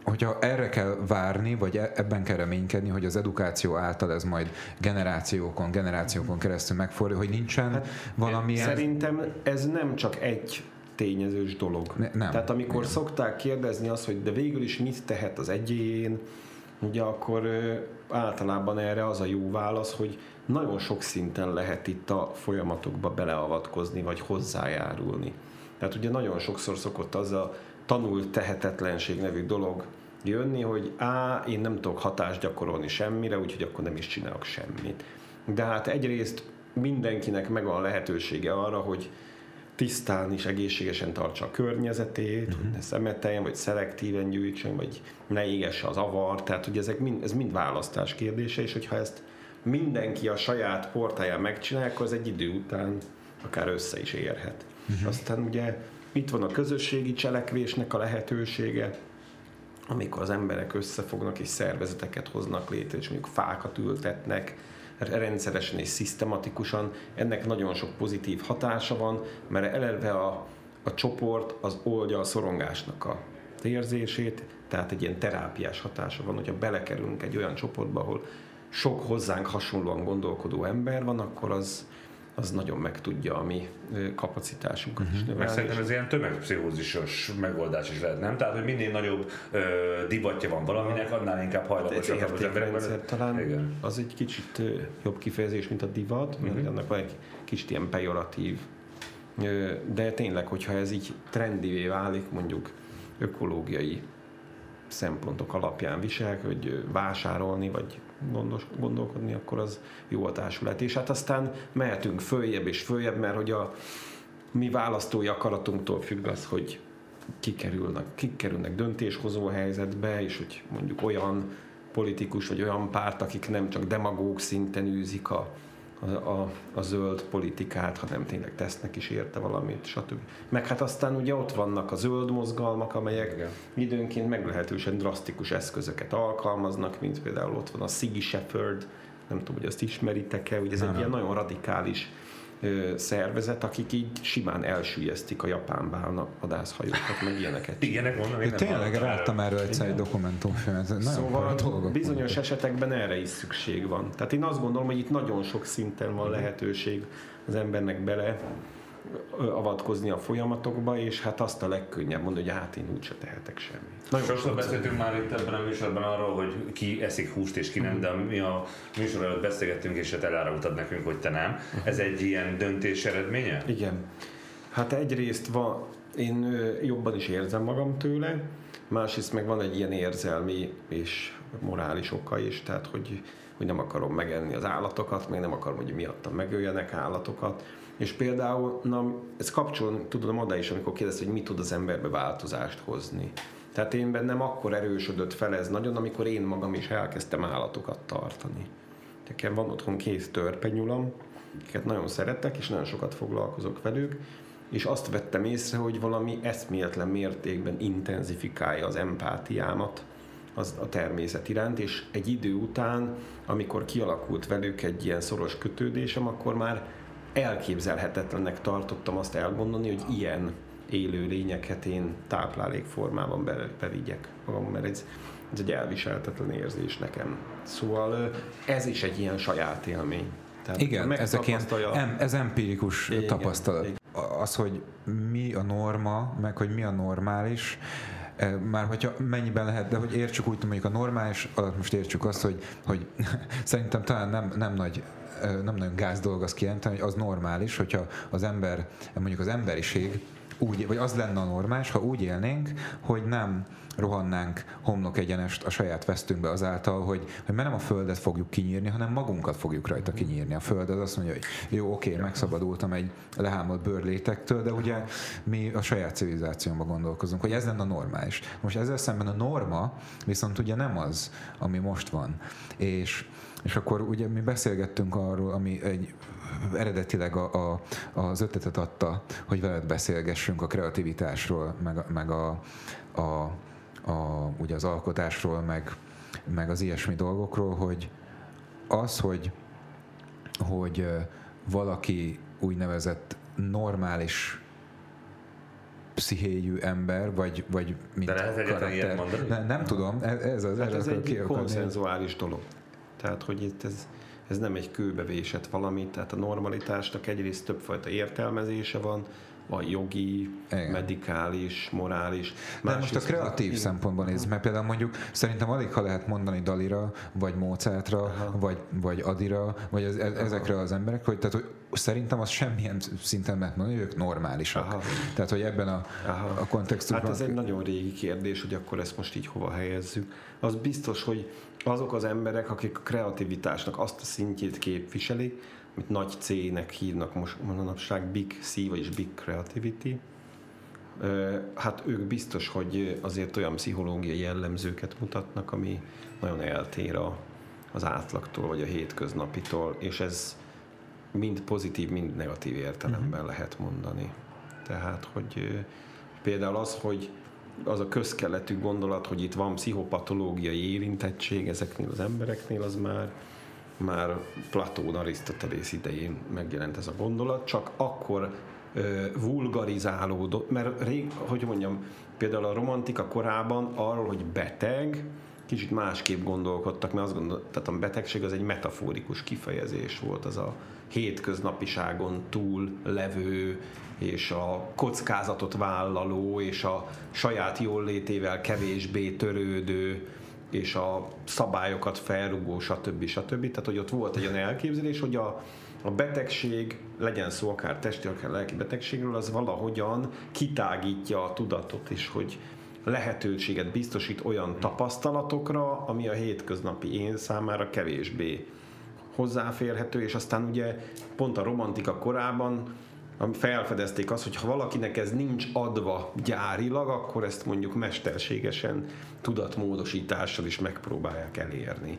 hogyha erre kell várni, vagy e- ebben kell reménykedni, hogy az edukáció által ez majd generációkon, generációkon keresztül megfordul, hogy nincsen hát, valamilyen... Szerintem ez nem csak egy tényezős dolog. Ne, nem. Tehát amikor Igen. szokták kérdezni azt, hogy de végül is mit tehet az egyén, ugye akkor általában erre az a jó válasz, hogy nagyon sok szinten lehet itt a folyamatokba beleavatkozni, vagy hozzájárulni. Tehát ugye nagyon sokszor szokott az a tanult tehetetlenség nevű dolog jönni, hogy á, én nem tudok hatást gyakorolni semmire, úgyhogy akkor nem is csinálok semmit. De hát egyrészt mindenkinek megvan a lehetősége arra, hogy tisztán és egészségesen tartsa a környezetét, uh-huh. hogy ne szemeteljen, vagy szelektíven gyűjtsön, vagy ne égesse az avar, tehát hogy ezek mind, ez mind választás kérdése, és hogyha ezt mindenki a saját portáján megcsinálja, akkor az egy idő után akár össze is érhet. Uh-huh. Aztán ugye itt van a közösségi cselekvésnek a lehetősége, amikor az emberek összefognak és szervezeteket hoznak létre, és mondjuk fákat ültetnek, rendszeresen és szisztematikusan. Ennek nagyon sok pozitív hatása van, mert eleve a, a csoport az oldja a szorongásnak a érzését, tehát egy ilyen terápiás hatása van, hogyha belekerülünk egy olyan csoportba, ahol sok hozzánk hasonlóan gondolkodó ember van, akkor az, az nagyon meg tudja a mi kapacitásunkat uh-huh. is növelni. Meg szerintem ez ilyen tömegpszichózisos megoldás is lehet, nem? Tehát, hogy minél nagyobb ö, divatja van valaminek, annál inkább hajlamosak hát az emberek. Talán Igen. az egy kicsit jobb kifejezés, mint a divat, uh-huh. mert annak van egy kicsit ilyen pejoratív. De tényleg, hogyha ez így trendivé válik, mondjuk ökológiai szempontok alapján visel, hogy vásárolni, vagy gondos, gondolkodni, akkor az jó a társulat. És hát aztán mehetünk följebb és följebb, mert hogy a mi választói akaratunktól függ az, hogy kikerülnek, kikerülnek döntéshozó helyzetbe, és hogy mondjuk olyan politikus vagy olyan párt, akik nem csak demagóg szinten űzik a a, a, a zöld politikát, hanem tényleg tesznek is érte valamit, stb. Meg hát aztán ugye ott vannak a zöld mozgalmak, amelyek Igen. időnként meglehetősen drasztikus eszközöket alkalmaznak, mint például ott van a Siggy Shepherd, nem tudom, hogy azt ismeritek-e, hogy ez nem, egy nem. ilyen nagyon radikális szervezet, akik így simán elsüllyesztik a japán vadászhajókat, meg ilyeneket. Ilyenek mondom, én Tényleg láttam erről egyszer egy dokumentumfilmet. Szóval bizonyos esetekben erre is szükség van. Tehát én azt gondolom, hogy itt nagyon sok szinten van lehetőség az embernek bele avatkozni a folyamatokba, és hát azt a legkönnyebb mondani, hogy hát én úgyse tehetek semmit. Nagyon Sokszor beszéltünk már itt ebben a műsorban arról, hogy ki eszik húst és ki nem, de mi a műsor előtt beszélgettünk, és hát elárultad nekünk, hogy te nem. Ez egy ilyen döntés eredménye? Igen. Hát egyrészt van, én jobban is érzem magam tőle, másrészt meg van egy ilyen érzelmi és morális oka is, tehát hogy, hogy nem akarom megenni az állatokat, meg nem akarom, hogy miattam megöljenek állatokat, és például, na, ez kapcsol, tudom oda is, amikor kérdez, hogy mit tud az emberbe változást hozni. Tehát én bennem akkor erősödött fel ez nagyon, amikor én magam is elkezdtem állatokat tartani. Nekem van otthon két törpenyulam, akiket nagyon szeretek, és nagyon sokat foglalkozok velük, és azt vettem észre, hogy valami eszméletlen mértékben intenzifikálja az empátiámat az a természet iránt, és egy idő után, amikor kialakult velük egy ilyen szoros kötődésem, akkor már elképzelhetetlennek tartottam azt elgondolni, hogy ilyen élő lényeket én táplálékformában be, bevigyek magam, mert ez, ez egy elviselhetetlen érzés nekem. Szóval ez is egy ilyen saját élmény. Tehát igen, ezek ilyen, em, ez empirikus igen, tapasztalat. Igen. Az, hogy mi a norma, meg hogy mi a normális, már hogyha mennyiben lehet, de hogy értsük úgy, mondjuk a normális alatt most értsük azt, hogy, hogy szerintem talán nem, nem nagy nem nagyon gáz dolog azt kijelenteni, hogy az normális, hogyha az ember, mondjuk az emberiség úgy, vagy az lenne a normális, ha úgy élnénk, hogy nem rohannánk homlok egyenest a saját vesztünkbe azáltal, hogy, hogy nem a földet fogjuk kinyírni, hanem magunkat fogjuk rajta kinyírni. A föld az azt mondja, hogy jó, oké, megszabadultam egy lehámolt bőrlétektől, de ugye mi a saját civilizációmban gondolkozunk, hogy ez lenne a normális. Most ezzel szemben a norma viszont ugye nem az, ami most van. És és akkor ugye mi beszélgettünk arról, ami egy eredetileg a, a, az ötletet adta, hogy veled beszélgessünk a kreativitásról, meg, meg a, a a, ugye az alkotásról, meg, meg az ilyesmi dolgokról, hogy az, hogy, hogy valaki úgynevezett normális pszichéjű ember, vagy, vagy mint De lehet mondani? Ne, nem tudom, ez, ez az hát ez egy konszenzuális dolog. Tehát, hogy itt ez, ez nem egy kőbevésett valami, tehát a normalitásnak egyrészt többfajta értelmezése van, a jogi, Igen. medikális, morális. De most a kreatív az, szempontból néz, mert például mondjuk szerintem alig ha lehet mondani Dalira, vagy Mozartra, vagy, vagy Adira, vagy ez, ezekre az emberek, hogy, tehát, hogy szerintem az semmilyen szinten lehet mondani, hogy ők normálisak. Aha. Tehát, hogy ebben a, a kontextusban... Hát ez egy nagyon régi kérdés, hogy akkor ezt most így hova helyezzük. Az biztos, hogy azok az emberek, akik a kreativitásnak azt a szintjét képviselik, amit nagy C-nek hívnak most manapság, Big C, vagyis Big Creativity, hát ők biztos, hogy azért olyan pszichológiai jellemzőket mutatnak, ami nagyon eltér a, az átlagtól, vagy a hétköznapitól, és ez mind pozitív, mind negatív értelemben uh-huh. lehet mondani. Tehát, hogy például az, hogy az a közkeletű gondolat, hogy itt van pszichopatológiai érintettség ezeknél az embereknél, az már már Platón, Arisztotelész idején megjelent ez a gondolat, csak akkor vulgarizálódott, mert rég, hogy mondjam, például a romantika korában arról, hogy beteg, kicsit másképp gondolkodtak, mert azt gondol, tehát a betegség az egy metaforikus kifejezés volt, az a hétköznapiságon túl levő, és a kockázatot vállaló, és a saját jólétével kevésbé törődő, és a szabályokat felrugó, stb. stb. Tehát, hogy ott volt egy olyan elképzelés, hogy a, a betegség, legyen szó akár testi, akár lelki betegségről, az valahogyan kitágítja a tudatot, és hogy lehetőséget biztosít olyan tapasztalatokra, ami a hétköznapi én számára kevésbé hozzáférhető, és aztán ugye pont a romantika korában felfedezték azt, hogy ha valakinek ez nincs adva gyárilag, akkor ezt mondjuk mesterségesen tudatmódosítással is megpróbálják elérni.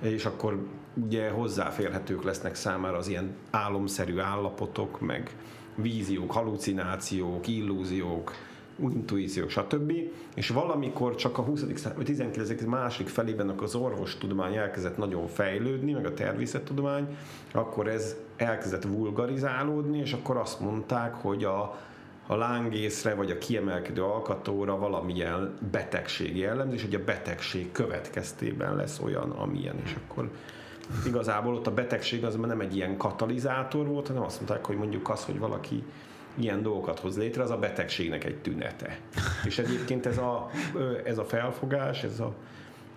És akkor ugye hozzáférhetők lesznek számára az ilyen álomszerű állapotok, meg víziók, halucinációk, illúziók, intuíciók, stb. És valamikor csak a 20. vagy 19. második felében az orvostudomány elkezdett nagyon fejlődni, meg a természettudomány, akkor ez elkezdett vulgarizálódni, és akkor azt mondták, hogy a, a lángészre vagy a kiemelkedő alkatóra valamilyen betegség jellemző, és hogy a betegség következtében lesz olyan, amilyen, és akkor igazából ott a betegség az nem egy ilyen katalizátor volt, hanem azt mondták, hogy mondjuk az, hogy valaki ilyen dolgokat hoz létre, az a betegségnek egy tünete. És egyébként ez a, ez a felfogás, ez a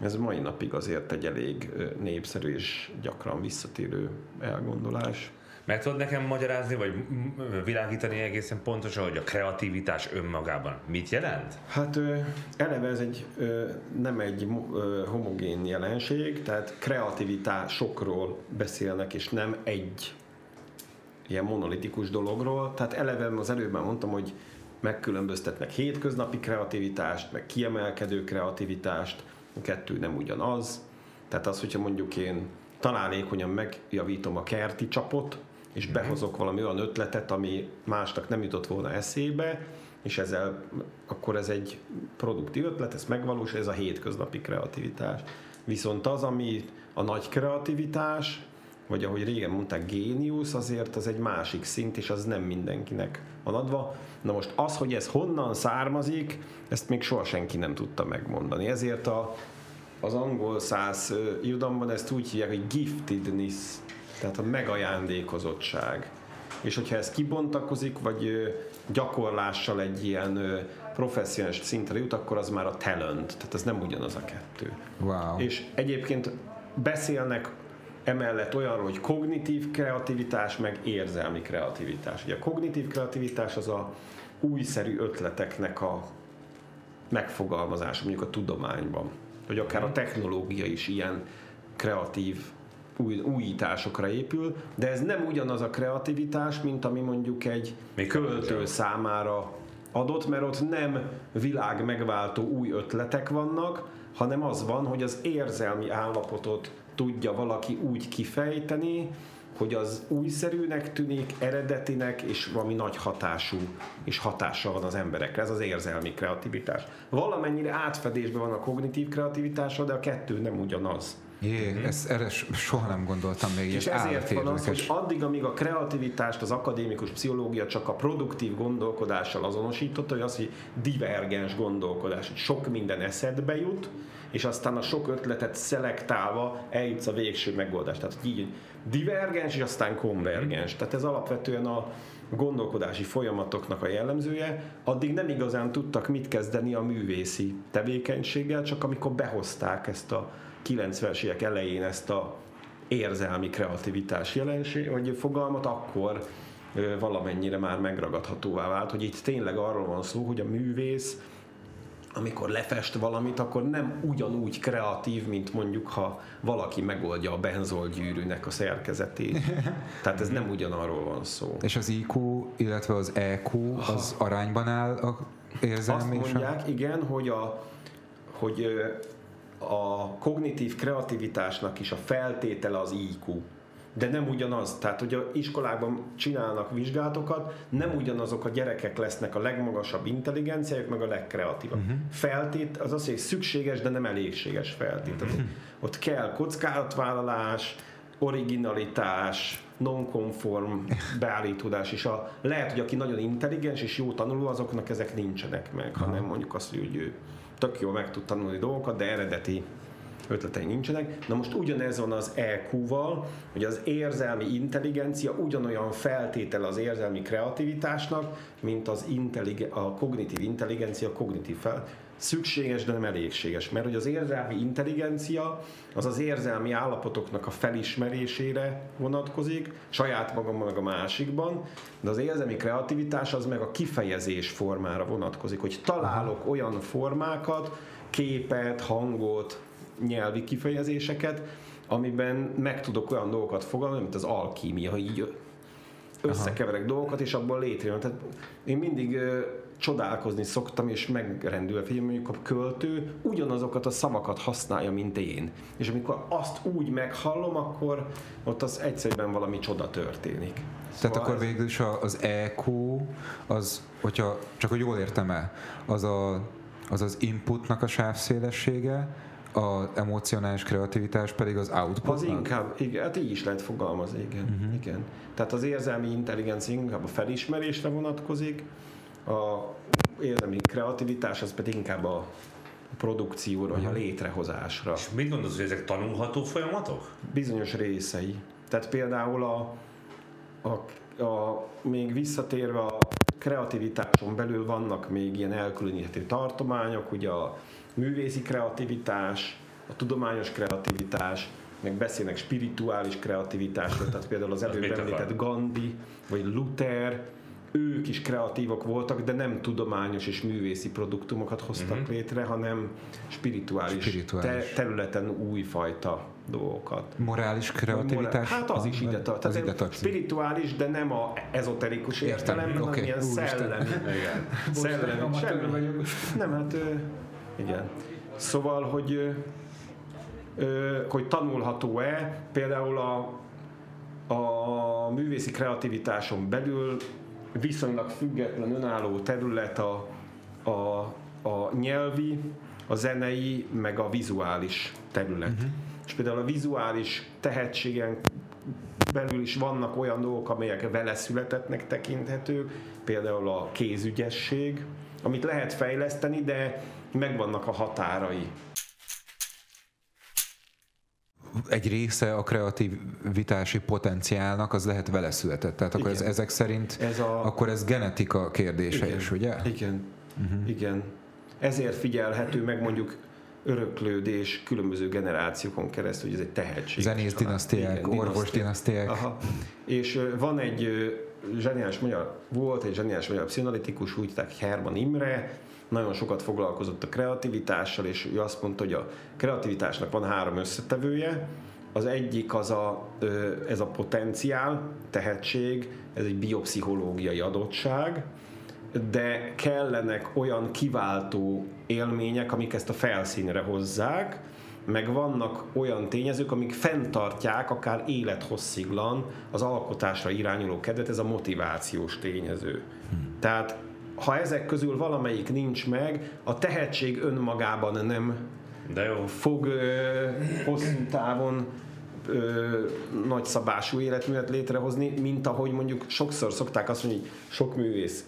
ez mai napig azért egy elég népszerű és gyakran visszatérő elgondolás. Meg tudod nekem magyarázni, vagy világítani egészen pontosan, hogy a kreativitás önmagában mit jelent? Hát eleve ez egy nem egy homogén jelenség, tehát kreativitásokról beszélnek, és nem egy ilyen monolitikus dologról. Tehát eleve az előbb mondtam, hogy megkülönböztetnek hétköznapi kreativitást, meg kiemelkedő kreativitást, a kettő nem ugyanaz. Tehát az, hogyha mondjuk én találékonyan megjavítom a kerti csapot, és mhm. behozok valami olyan ötletet, ami másnak nem jutott volna eszébe, és ezzel akkor ez egy produktív ötlet, ez megvalósul, ez a hétköznapi kreativitás. Viszont az, ami a nagy kreativitás, vagy ahogy régen mondták, géniusz, azért az egy másik szint, és az nem mindenkinek van adva. Na most az, hogy ez honnan származik, ezt még soha senki nem tudta megmondani. Ezért a, az angol száz irodalomban ezt úgy hívják, hogy giftedness, tehát a megajándékozottság. És hogyha ez kibontakozik, vagy gyakorlással egy ilyen professzionális szintre jut, akkor az már a talent, tehát ez nem ugyanaz a kettő. Wow. És egyébként beszélnek emellett olyanról, hogy kognitív kreativitás, meg érzelmi kreativitás. Ugye a kognitív kreativitás az a újszerű ötleteknek a megfogalmazása, mondjuk a tudományban, vagy akár a technológia is ilyen kreatív új, újításokra épül, de ez nem ugyanaz a kreativitás, mint ami mondjuk egy Még költő számára adott, mert ott nem világ megváltó új ötletek vannak, hanem az van, hogy az érzelmi állapotot tudja valaki úgy kifejteni, hogy az újszerűnek tűnik, eredetinek, és valami nagy hatású, és hatása van az emberekre. Ez az érzelmi kreativitás. Valamennyire átfedésben van a kognitív kreativitása, de a kettő nem ugyanaz. Jé, mm-hmm. ezt, erre soha nem gondoltam még. És ezért van az, hogy addig, amíg a kreativitást az akadémikus pszichológia csak a produktív gondolkodással azonosította, hogy az, hogy divergens gondolkodás, hogy sok minden eszedbe jut, és aztán a sok ötletet szelektálva eljutsz a végső megoldás. Tehát így divergens, és aztán konvergens. Tehát ez alapvetően a gondolkodási folyamatoknak a jellemzője, addig nem igazán tudtak mit kezdeni a művészi tevékenységgel, csak amikor behozták ezt a 90-es évek elején ezt a érzelmi kreativitás jelenség, vagy fogalmat, akkor valamennyire már megragadhatóvá vált, hogy itt tényleg arról van szó, hogy a művész amikor lefest valamit, akkor nem ugyanúgy kreatív, mint mondjuk, ha valaki megoldja a benzolgyűrűnek a szerkezetét. Tehát ez nem ugyanarról van szó. És az IQ, illetve az EQ, az Aha. arányban áll a érzelmi Azt mondják, igen, hogy a, hogy a kognitív kreativitásnak is a feltétele az IQ de nem ugyanaz. Tehát, hogy a iskolákban csinálnak vizsgálatokat, nem ugyanazok a gyerekek lesznek a legmagasabb intelligenciájuk, meg a legkreatívabb. Uh-huh. Feltét az az, hogy szükséges, de nem elégséges feltét. Uh-huh. Ott kell kockázatvállalás, originalitás, nonkonform beállítódás, és a, lehet, hogy aki nagyon intelligens és jó tanuló, azoknak ezek nincsenek meg, hanem mondjuk azt, hogy ő tök jól meg tud tanulni dolgokat, de eredeti ötletei nincsenek. Na most ugyanez van az EQ-val, hogy az érzelmi intelligencia ugyanolyan feltétel az érzelmi kreativitásnak, mint az intellig- a kognitív intelligencia, a kognitív fel szükséges, de nem elégséges. Mert hogy az érzelmi intelligencia az az érzelmi állapotoknak a felismerésére vonatkozik, saját magamban meg a másikban, de az érzelmi kreativitás az meg a kifejezés formára vonatkozik, hogy találok olyan formákat, képet, hangot, nyelvi kifejezéseket, amiben meg tudok olyan dolgokat fogalni, mint az alkímia, hogy így összekeverek Aha. dolgokat, és abból létrejön. Tehát én mindig ö, csodálkozni szoktam, és megrendül, hogy mondjuk a költő ugyanazokat a szavakat használja, mint én. És amikor azt úgy meghallom, akkor ott az egyszerűen valami csoda történik. Tehát szóval akkor végül is az EQ, az, hogyha csak hogy jól értem el, az a, az, az inputnak a sávszélessége, a emocionális kreativitás pedig az output? Az inkább, igen, hát így is lehet fogalmazni, igen. Uh-huh. igen. Tehát az érzelmi intelligencia inkább a felismerésre vonatkozik, a érzelmi kreativitás az pedig inkább a produkcióra, vagy a mhm. létrehozásra. És mit gondolsz, hogy ezek tanulható folyamatok? Bizonyos részei. Tehát például a, a, a még visszatérve a kreativitáson belül vannak még ilyen elkülöníthető tartományok, ugye a művészi kreativitás, a tudományos kreativitás, meg beszélnek spirituális kreativitásról, tehát például az előbb említett Gandhi, vagy Luther, ők is kreatívak voltak, de nem tudományos és művészi produktumokat hoztak uh-huh. létre, hanem spirituális, spirituális. Te- területen újfajta dolgokat. Morális kreativitás? Hát az, az is ide tart. Az ide tart. Spirituális, de nem a ezoterikus értelemben, hanem ilyen szellemi. szellemi. Semmi. Nem, hát igen. Szóval, hogy, hogy tanulható-e például a, a művészi kreativitáson belül viszonylag független, önálló terület a, a, a nyelvi, a zenei, meg a vizuális terület. Uh-huh. És például a vizuális tehetségen belül is vannak olyan dolgok, amelyek vele születetnek tekinthetők, például a kézügyesség, amit lehet fejleszteni, de megvannak a határai. Egy része a kreativitási potenciálnak az lehet vele született. Tehát akkor ez, ezek szerint ez a... akkor ez genetika kérdése igen. is, ugye? Igen. Uh-huh. Igen. Ezért figyelhető meg mondjuk öröklődés különböző generációkon keresztül, hogy ez egy tehetség. Zenész dinasztiák, orvos dinasztiák. Aha. És van egy zseniális magyar, volt egy zseniális magyar pszichanalitikus, úgy hívták Herman Imre, nagyon sokat foglalkozott a kreativitással, és ő azt mondta, hogy a kreativitásnak van három összetevője. Az egyik az a, ez a potenciál, tehetség, ez egy biopszichológiai adottság, de kellenek olyan kiváltó élmények, amik ezt a felszínre hozzák, meg vannak olyan tényezők, amik fenntartják akár élethossziglan az alkotásra irányuló kedvet, ez a motivációs tényező. Hmm. Tehát ha ezek közül valamelyik nincs meg, a tehetség önmagában nem De jó. fog ö, hosszú távon ö, nagyszabású életművet létrehozni, mint ahogy mondjuk sokszor szokták azt mondani, hogy sok művész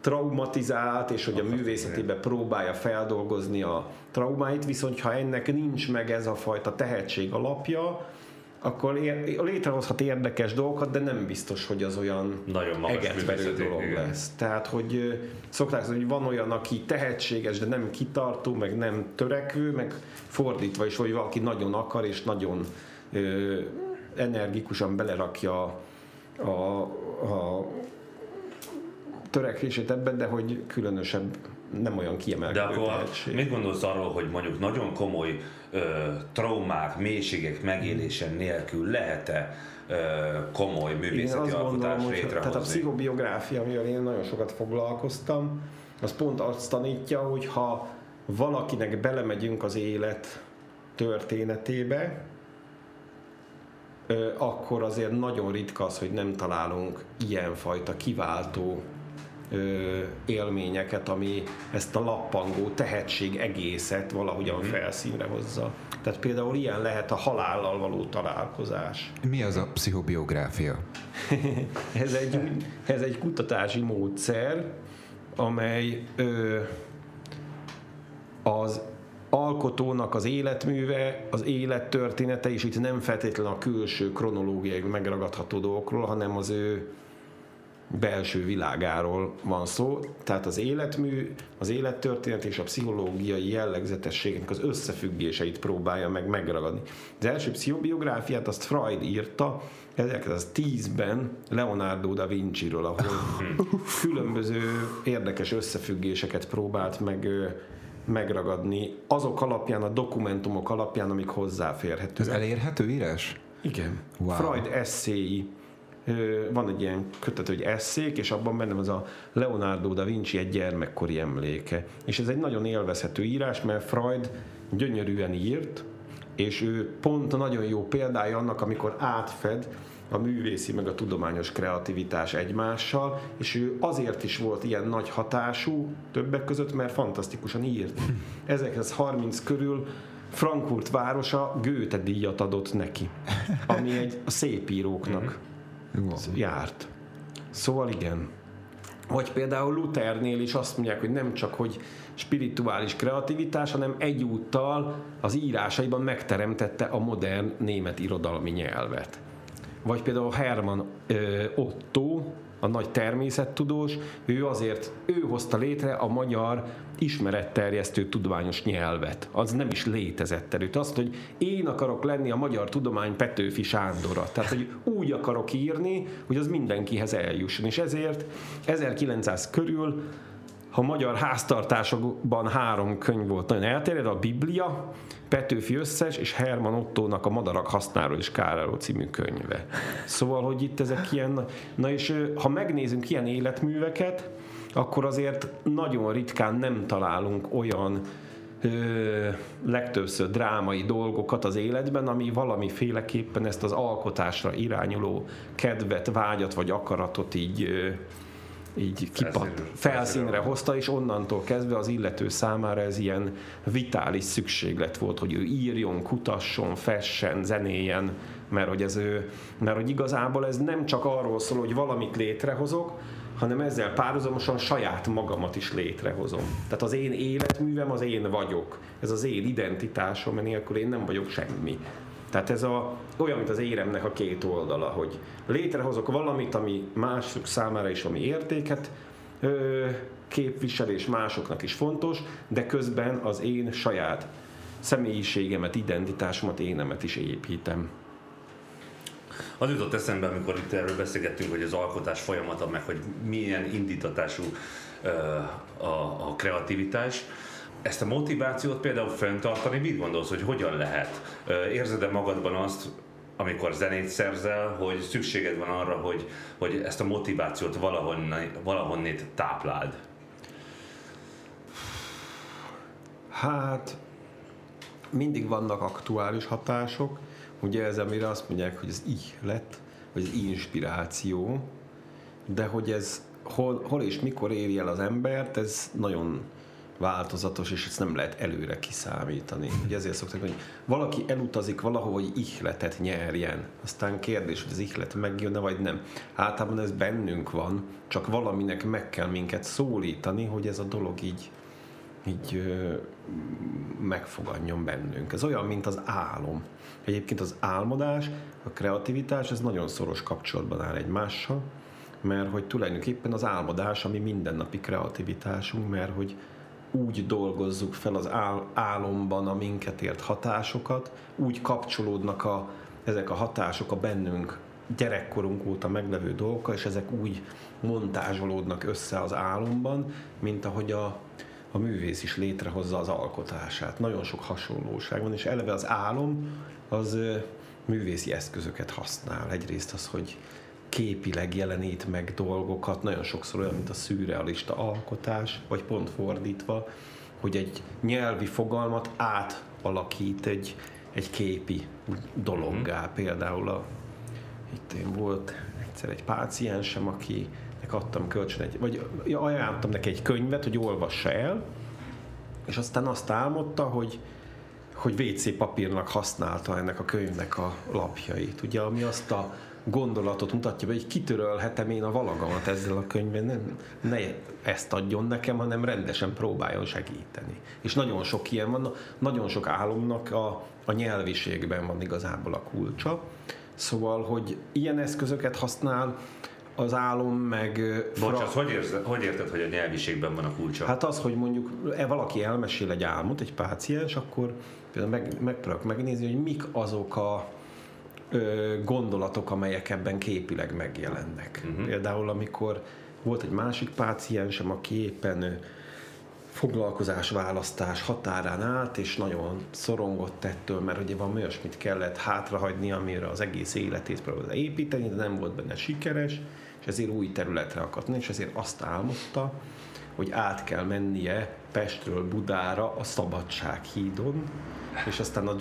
traumatizált, és hogy a művészetében próbálja feldolgozni a traumáit, viszont ha ennek nincs meg ez a fajta tehetség alapja, akkor ér, létrehozhat érdekes dolgokat, de nem biztos, hogy az olyan Nagyon egetverő dolog igen. lesz. Tehát, hogy szokták hogy van olyan, aki tehetséges, de nem kitartó, meg nem törekvő, meg fordítva is, hogy valaki nagyon akar, és nagyon ö, energikusan belerakja a, a törekvését ebben, de hogy különösebb nem olyan De kiemelkedő akkor tehetség. mit gondolsz arról, hogy mondjuk nagyon komoly traumák, mélységek megélése nélkül lehet-e komoly művészeti azt gondolom, alkotást hogy tehát a létrehozni? pszichobiográfia, amivel én nagyon sokat foglalkoztam, az pont azt tanítja, hogy ha valakinek belemegyünk az élet történetébe, akkor azért nagyon ritka az, hogy nem találunk ilyenfajta kiváltó élményeket, ami ezt a lappangó tehetség egészet valahogyan felszínre hozza. Tehát például ilyen lehet a halállal való találkozás. Mi az a pszichobiográfia? Ez egy, ez egy kutatási módszer, amely ö, az alkotónak az életműve, az élettörténete, és itt nem feltétlenül a külső kronológiai megragadható dolgokról, hanem az ő belső világáról van szó, tehát az életmű, az élettörténet és a pszichológiai jellegzetességnek az összefüggéseit próbálja meg megragadni. Az első pszichobiográfiát azt Freud írta 1910-ben Leonardo da Vinci-ről, ahol különböző érdekes összefüggéseket próbált meg megragadni azok alapján, a dokumentumok alapján, amik Ez hozzáférhetőek. elérhető írás? Igen. Wow. Freud eszéi. Van egy ilyen kötet, hogy eszék, és abban benne az a Leonardo da Vinci egy gyermekkori emléke. És ez egy nagyon élvezhető írás, mert Freud gyönyörűen írt, és ő pont nagyon jó példája annak, amikor átfed a művészi meg a tudományos kreativitás egymással, és ő azért is volt ilyen nagy hatású többek között, mert fantasztikusan írt. 1930 körül Frankfurt városa Goethe díjat adott neki, ami egy a szépíróknak Wow. járt. Szóval igen. Vagy például Luthernél is azt mondják, hogy nem csak, hogy spirituális kreativitás, hanem egyúttal az írásaiban megteremtette a modern német irodalmi nyelvet. Vagy például Hermann Otto, a nagy természettudós, ő azért, ő hozta létre a magyar ismeretterjesztő tudományos nyelvet. Az nem is létezett előtt. Azt, hogy én akarok lenni a magyar tudomány Petőfi Sándora. Tehát, hogy úgy akarok írni, hogy az mindenkihez eljusson. És ezért 1900 körül ha magyar háztartásokban három könyv volt nagyon elterjedő, a Biblia, Petőfi összes, és Herman Ottónak a Madarak hasznáról és káráról című könyve. Szóval, hogy itt ezek ilyen, na és ha megnézünk ilyen életműveket, akkor azért nagyon ritkán nem találunk olyan ö, legtöbbször drámai dolgokat az életben, ami valamiféleképpen ezt az alkotásra irányuló kedvet, vágyat vagy akaratot így ö, így kipat, Felszínre- hozta, és onnantól kezdve az illető számára ez ilyen vitális szükséglet volt, hogy ő írjon, kutasson, fessen, zenéjen, mert hogy, ez ő, mert hogy igazából ez nem csak arról szól, hogy valamit létrehozok, hanem ezzel párhuzamosan saját magamat is létrehozom. Tehát az én életművem az én vagyok. Ez az én identitásom, mert nélkül én nem vagyok semmi. Tehát ez a, olyan, mint az éremnek a két oldala, hogy létrehozok valamit, ami mások számára is ami értéket ö, képvisel, és másoknak is fontos, de közben az én saját személyiségemet, identitásomat, énemet is építem. Az jutott eszembe, amikor itt erről beszélgettünk, hogy az alkotás folyamata, meg hogy milyen indítatású ö, a, a kreativitás. Ezt a motivációt például fenntartani, mit gondolsz, hogy hogyan lehet? Érzed-e magadban azt, amikor zenét szerzel, hogy szükséged van arra, hogy, hogy ezt a motivációt valahonnét, valahonnét tápláld? Hát mindig vannak aktuális hatások, ugye ez, amire azt mondják, hogy ez ihlet, vagy az inspiráció, de hogy ez hol, hol és mikor éri el az embert, ez nagyon változatos, és ezt nem lehet előre kiszámítani. Ugye ezért szokták hogy valaki elutazik valahova, hogy ihletet nyerjen. Aztán kérdés, hogy az ihlet megjönne, vagy nem. Általában ez bennünk van, csak valaminek meg kell minket szólítani, hogy ez a dolog így, így ö, megfogadjon bennünk. Ez olyan, mint az álom. Egyébként az álmodás, a kreativitás, ez nagyon szoros kapcsolatban áll egymással, mert hogy tulajdonképpen az álmodás, ami mindennapi kreativitásunk, mert hogy úgy dolgozzuk fel az ál, álomban a minket ért hatásokat, úgy kapcsolódnak a, ezek a hatások a bennünk gyerekkorunk óta meglevő dolgokkal, és ezek úgy montázsolódnak össze az álomban, mint ahogy a, a művész is létrehozza az alkotását. Nagyon sok hasonlóság van, és eleve az álom az művészi eszközöket használ. Egyrészt az, hogy képileg jelenít meg dolgokat, nagyon sokszor olyan, mint a szürrealista alkotás, vagy pont fordítva, hogy egy nyelvi fogalmat átalakít egy, egy képi dologgá. Mm. Például a, itt én volt egyszer egy páciensem, aki adtam kölcsön egy, vagy ajánlottam neki egy könyvet, hogy olvassa el, és aztán azt álmodta, hogy, hogy WC papírnak használta ennek a könyvnek a lapjait. Ugye, ami azt a gondolatot mutatja hogy kitörölhetem én a valagamat ezzel a könyvben, nem, ne ezt adjon nekem, hanem rendesen próbáljon segíteni. És nagyon sok ilyen van, nagyon sok álomnak a, a nyelviségben van igazából a kulcsa. Szóval, hogy ilyen eszközöket használ, az álom meg... Bocs, fra... hogy, érzed, hogy érted, hogy a nyelviségben van a kulcsa? Hát az, hogy mondjuk e valaki elmesél egy álmot, egy páciens, akkor például meg, megpróbálok megnézni, hogy mik azok a ö, gondolatok, amelyek ebben képileg megjelennek. Uh-huh. Például amikor volt egy másik páciensem, aki éppen foglalkozás választás határán állt, és nagyon szorongott ettől, mert ugye van olyasmit kellett hátrahagyni, amire az egész életét próbálta építeni, de nem volt benne sikeres, és ezért új területre akart és ezért azt álmodta, hogy át kell mennie Pestről Budára a Szabadság hídon, és aztán a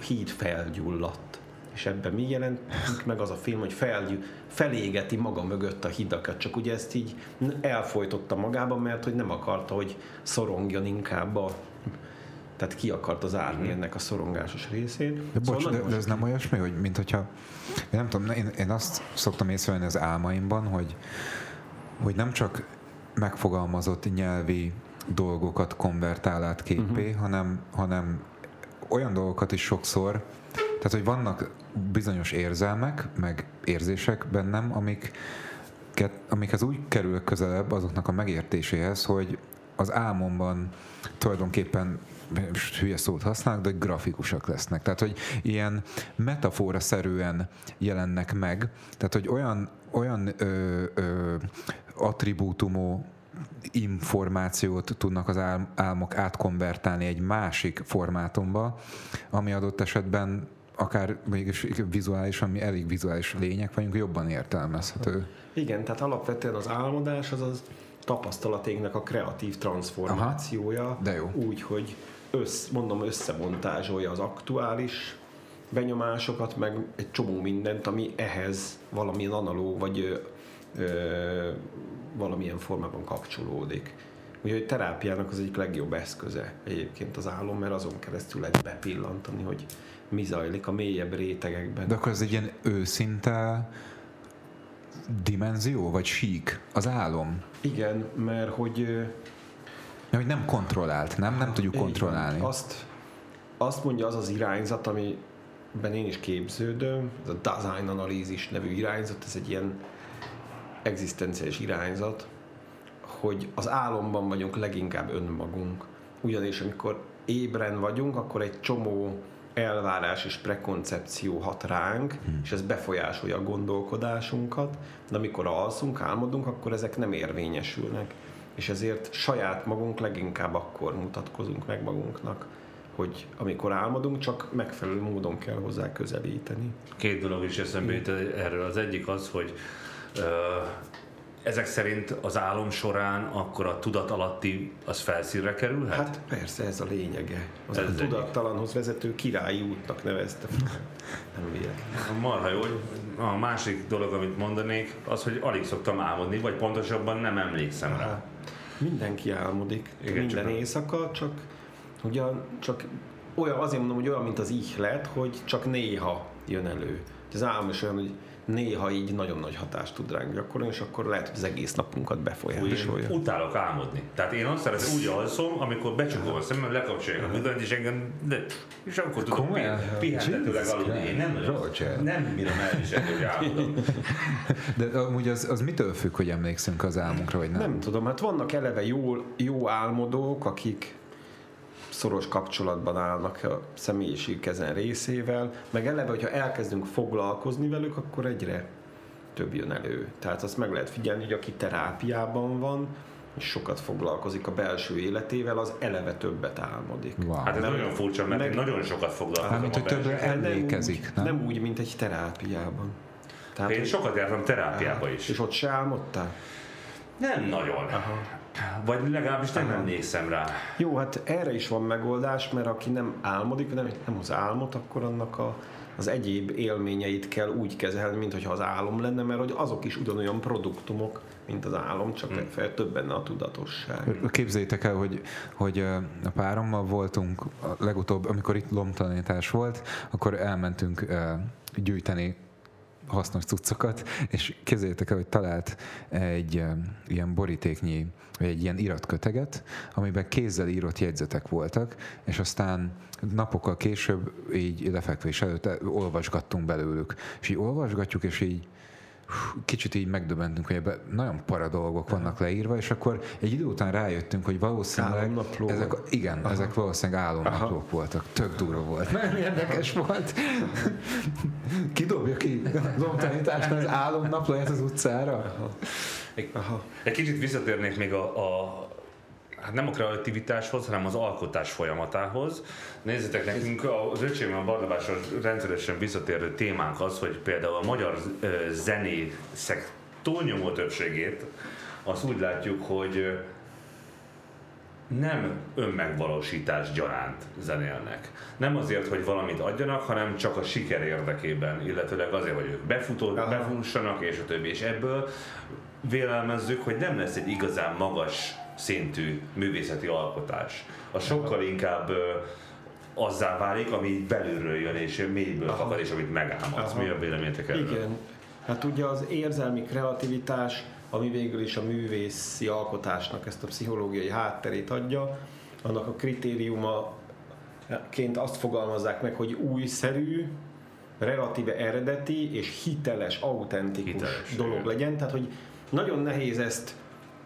híd felgyulladt és ebben mi jelent meg az a film, hogy fel, felégeti maga mögött a hidakat, csak ugye ezt így elfolytotta magában, mert hogy nem akarta, hogy szorongjon inkább a tehát ki akart árni mhm. ennek a szorongásos részét. De bocs, szóval de, de ez nem olyasmi, hogy mint hogyha, én nem tudom, én, én azt szoktam észrevenni az álmaimban, hogy, hogy nem csak megfogalmazott nyelvi dolgokat konvertál át képé, uh-huh. hanem, hanem olyan dolgokat is sokszor, tehát, hogy vannak bizonyos érzelmek, meg érzések bennem, amik, amikhez úgy kerül közelebb azoknak a megértéséhez, hogy az álmomban tulajdonképpen hülye szót használnak, de grafikusak lesznek. Tehát, hogy ilyen metafora szerűen jelennek meg, tehát, hogy olyan, olyan ö, ö, attribútumú információt tudnak az álmok átkonvertálni egy másik formátumba, ami adott esetben akár mégis vizuális, ami elég vizuális lények vagyunk, jobban értelmezhető. Igen, tehát alapvetően az álmodás az az tapasztalaténknak a kreatív transformációja. Aha, de jó. Úgy, hogy össz, mondom, összemontázsolja az aktuális benyomásokat, meg egy csomó mindent, ami ehhez valamilyen analóg, vagy ö, valamilyen formában kapcsolódik. Úgyhogy terápiának az egyik legjobb eszköze egyébként az álom, mert azon keresztül lehet bepillantani, hogy mi zajlik a mélyebb rétegekben. De akkor ez egy ilyen őszinte dimenzió, vagy sík, az álom? Igen, mert hogy... Mert hogy nem kontrollált, nem? Nem tudjuk kontrollálni. Azt, azt mondja az az irányzat, amiben én is képződöm, ez a design analízis nevű irányzat, ez egy ilyen egzisztenciális irányzat, hogy az álomban vagyunk leginkább önmagunk. Ugyanis amikor ébren vagyunk, akkor egy csomó elvárás és prekoncepció hat ránk, hmm. és ez befolyásolja a gondolkodásunkat, de amikor alszunk, álmodunk, akkor ezek nem érvényesülnek. És ezért saját magunk leginkább akkor mutatkozunk meg magunknak, hogy amikor álmodunk, csak megfelelő módon kell hozzá közelíteni. Két dolog is eszembe jut erről. Az egyik az, hogy ezek szerint az álom során akkor a tudat alatti az felszínre kerülhet? Hát persze, ez a lényege. Az Ez a tudattalanhoz vezető királyi útnak nevezte. Nem véletlen. Marha jó. A másik dolog, amit mondanék, az, hogy alig szoktam álmodni, vagy pontosabban nem emlékszem rá. Mindenki álmodik, Igen, minden csak éjszaka, csak ugyan, csak olyan, azért mondom, hogy olyan, mint az ihlet, hogy csak néha jön elő. Az álom is olyan, hogy néha így nagyon nagy hatást tud ránk gyakorolni, és akkor lehet, hogy az egész napunkat befolyásolja. utálok álmodni. Tehát én azt szeretem, úgy alszom, amikor becsukom a szemem, lekapcsolják a mindent, és engem, de, és akkor tudom Komolyan? pi- pihentetőleg aludni. Én nem, Roger. nem bírom elviselni, hogy álmodom. De amúgy az, az mitől függ, hogy emlékszünk az álmunkra, vagy nem? Nem tudom, hát vannak eleve jó, jó álmodók, akik szoros kapcsolatban állnak a személyiség ezen részével, meg eleve, hogyha elkezdünk foglalkozni velük, akkor egyre több jön elő. Tehát azt meg lehet figyelni, hogy aki terápiában van, és sokat foglalkozik a belső életével, az eleve többet álmodik. Wow. Hát ez Nem- nagyon furcsa, mert meg- én nagyon sokat foglalkozom Hát, mint hogy többre emlékezik, nem? nem? Úgy, nem úgy, mint egy terápiában. Tehát, Én hogy- sokat jártam terápiába is. És ott se álmodtál? Nem nagyon. Vagy legalábbis nem emlékszem rá. Jó, hát erre is van megoldás, mert aki nem álmodik, nem, nem az álmot, akkor annak a, az egyéb élményeit kell úgy kezelni, mint hogyha az álom lenne, mert hogy azok is ugyanolyan produktumok, mint az álom, csak Hmm. hmm. több benne a tudatosság. Képzeljétek el, hogy, hogy a párommal voltunk a legutóbb, amikor itt lomtalanítás volt, akkor elmentünk gyűjteni hasznos cuccokat, és képzeljétek el, hogy talált egy ilyen borítéknyi, vagy egy ilyen iratköteget, amiben kézzel írott jegyzetek voltak, és aztán napokkal később így lefekvés előtt olvasgattunk belőlük. És így olvasgatjuk, és így kicsit így megdöbbentünk, hogy ebben nagyon para dolgok vannak leírva, és akkor egy idő után rájöttünk, hogy valószínűleg ezek, igen, Aha. ezek valószínűleg álomnaplók voltak. Tök durva volt. Nagyon érdekes volt. Kidobja ki az omtanításnál az álomnaplóját az utcára? Aha. Egy kicsit visszatérnék még a, a hát nem a kreativitáshoz, hanem az alkotás folyamatához. Nézzétek nekünk, az öcsém a Barnabással rendszeresen visszatérő témánk az, hogy például a magyar zenészek túlnyomó többségét azt úgy látjuk, hogy nem önmegvalósítás gyaránt zenélnek. Nem azért, hogy valamit adjanak, hanem csak a siker érdekében, illetőleg azért, hogy ők befutó, befussanak, és a többi. És ebből vélelmezzük, hogy nem lesz egy igazán magas szintű művészeti alkotás. A sokkal inkább azzá válik, ami így belülről jön, és mélyből fakad, és amit megálmodsz. Aha. Mi a véleményetek erről? Igen. Hát ugye az érzelmi kreativitás, ami végül is a művészi alkotásnak ezt a pszichológiai hátterét adja, annak a kritériuma ként azt fogalmazzák meg, hogy újszerű, relatíve eredeti és hiteles, autentikus Hiteles, dolog igen. legyen. Tehát, hogy nagyon nehéz ezt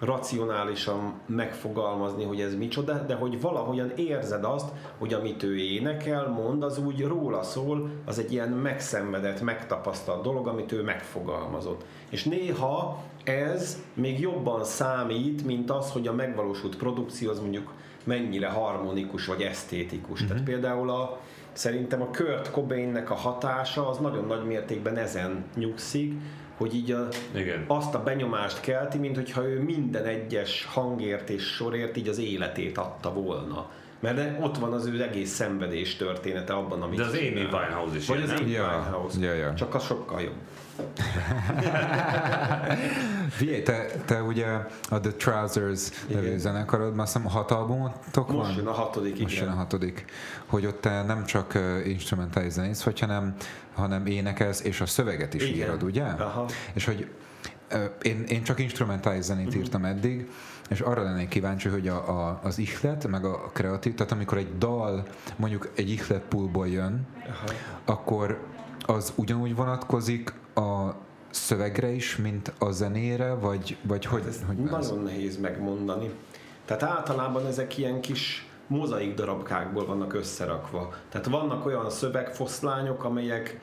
racionálisan megfogalmazni, hogy ez micsoda, de hogy valahogyan érzed azt, hogy amit ő énekel, mond, az úgy róla szól, az egy ilyen megszenvedett, megtapasztalt dolog, amit ő megfogalmazott. És néha ez még jobban számít, mint az, hogy a megvalósult produkció az mondjuk mennyire harmonikus vagy esztétikus. Tehát például a, szerintem a Kurt Cobainnek a hatása az nagyon nagy mértékben ezen nyugszik, hogy így a, Igen. azt a benyomást kelti, mint hogyha ő minden egyes hangért és sorért így az életét adta volna. Mert de ott van az ő egész szenvedés története abban, amit De az Amy. Winehouse is Vagy az? Amy Ja, Winehouse. ja, ja. Csak az sokkal jobb. Figyelj, te, te ugye a The Trousers nevű Igen. zenekarodban azt hiszem hat albumotok van? Most jön a hatodik, Most igen. jön a hatodik. Hogy ott te nem csak instrumentális zenész vagy, hanem, hanem énekelsz, és a szöveget is Igen. írod, ugye? Aha. És hogy én, én csak instrumentális zenét Mhm. írtam eddig, és arra lennék kíváncsi, hogy a, a, az ihlet, meg a kreatív, tehát amikor egy dal mondjuk egy ihlet poolból jön, Aha. akkor az ugyanúgy vonatkozik a szövegre is, mint a zenére, vagy, vagy hogy, Ez hogy ez? nagyon nehéz megmondani. Tehát általában ezek ilyen kis mozaik darabkákból vannak összerakva. Tehát vannak olyan szövegfoszlányok, amelyek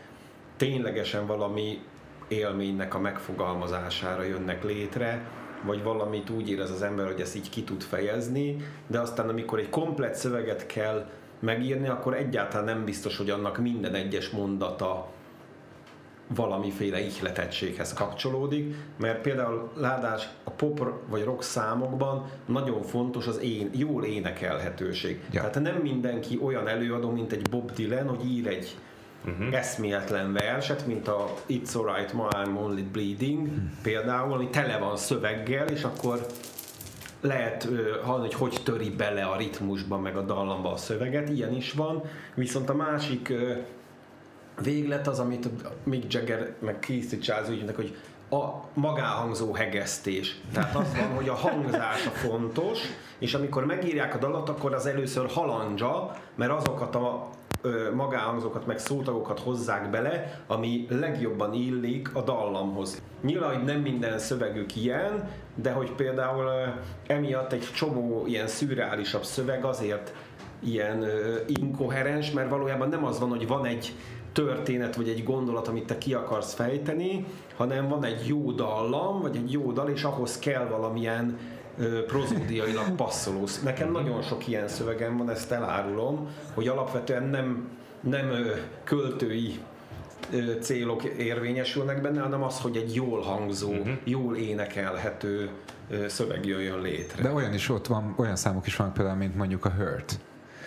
ténylegesen valami élménynek a megfogalmazására jönnek létre, vagy valamit úgy érez az ember, hogy ezt így ki tud fejezni, de aztán amikor egy komplett szöveget kell megírni, akkor egyáltalán nem biztos, hogy annak minden egyes mondata valamiféle ihletettséghez kapcsolódik, mert például ládás a pop vagy rock számokban nagyon fontos az én, jól énekelhetőség. Ja. Tehát nem mindenki olyan előadó, mint egy Bob Dylan, hogy ír egy uh-huh. eszméletlen verset, mint a It's Alright Ma I'm Only Bleeding uh-huh. például, ami tele van szöveggel, és akkor lehet hallani, hogy hogy töri bele a ritmusba, meg a dallamba a szöveget, ilyen is van. Viszont a másik véglet az, amit Mick Jagger meg Keith Richards úgy hogy a magáhangzó hegesztés. Tehát az van, hogy a hangzás a fontos, és amikor megírják a dalat, akkor az először halandzsa, mert azokat a magáhangzókat, meg szótagokat hozzák bele, ami legjobban illik a dallamhoz. Nyilván, hogy nem minden szövegük ilyen, de hogy például emiatt egy csomó ilyen szürreálisabb szöveg azért ilyen inkoherens, mert valójában nem az van, hogy van egy történet, vagy egy gondolat, amit te ki akarsz fejteni, hanem van egy jó dallam, vagy egy jó dal, és ahhoz kell valamilyen prozódiailag passzoló. Nekem nagyon sok ilyen szövegem van, ezt elárulom, hogy alapvetően nem, nem költői célok érvényesülnek benne, hanem az, hogy egy jól hangzó, uh-huh. jól énekelhető szöveg jöjjön létre. De olyan is ott van, olyan számok is vannak például, mint mondjuk a Hurt.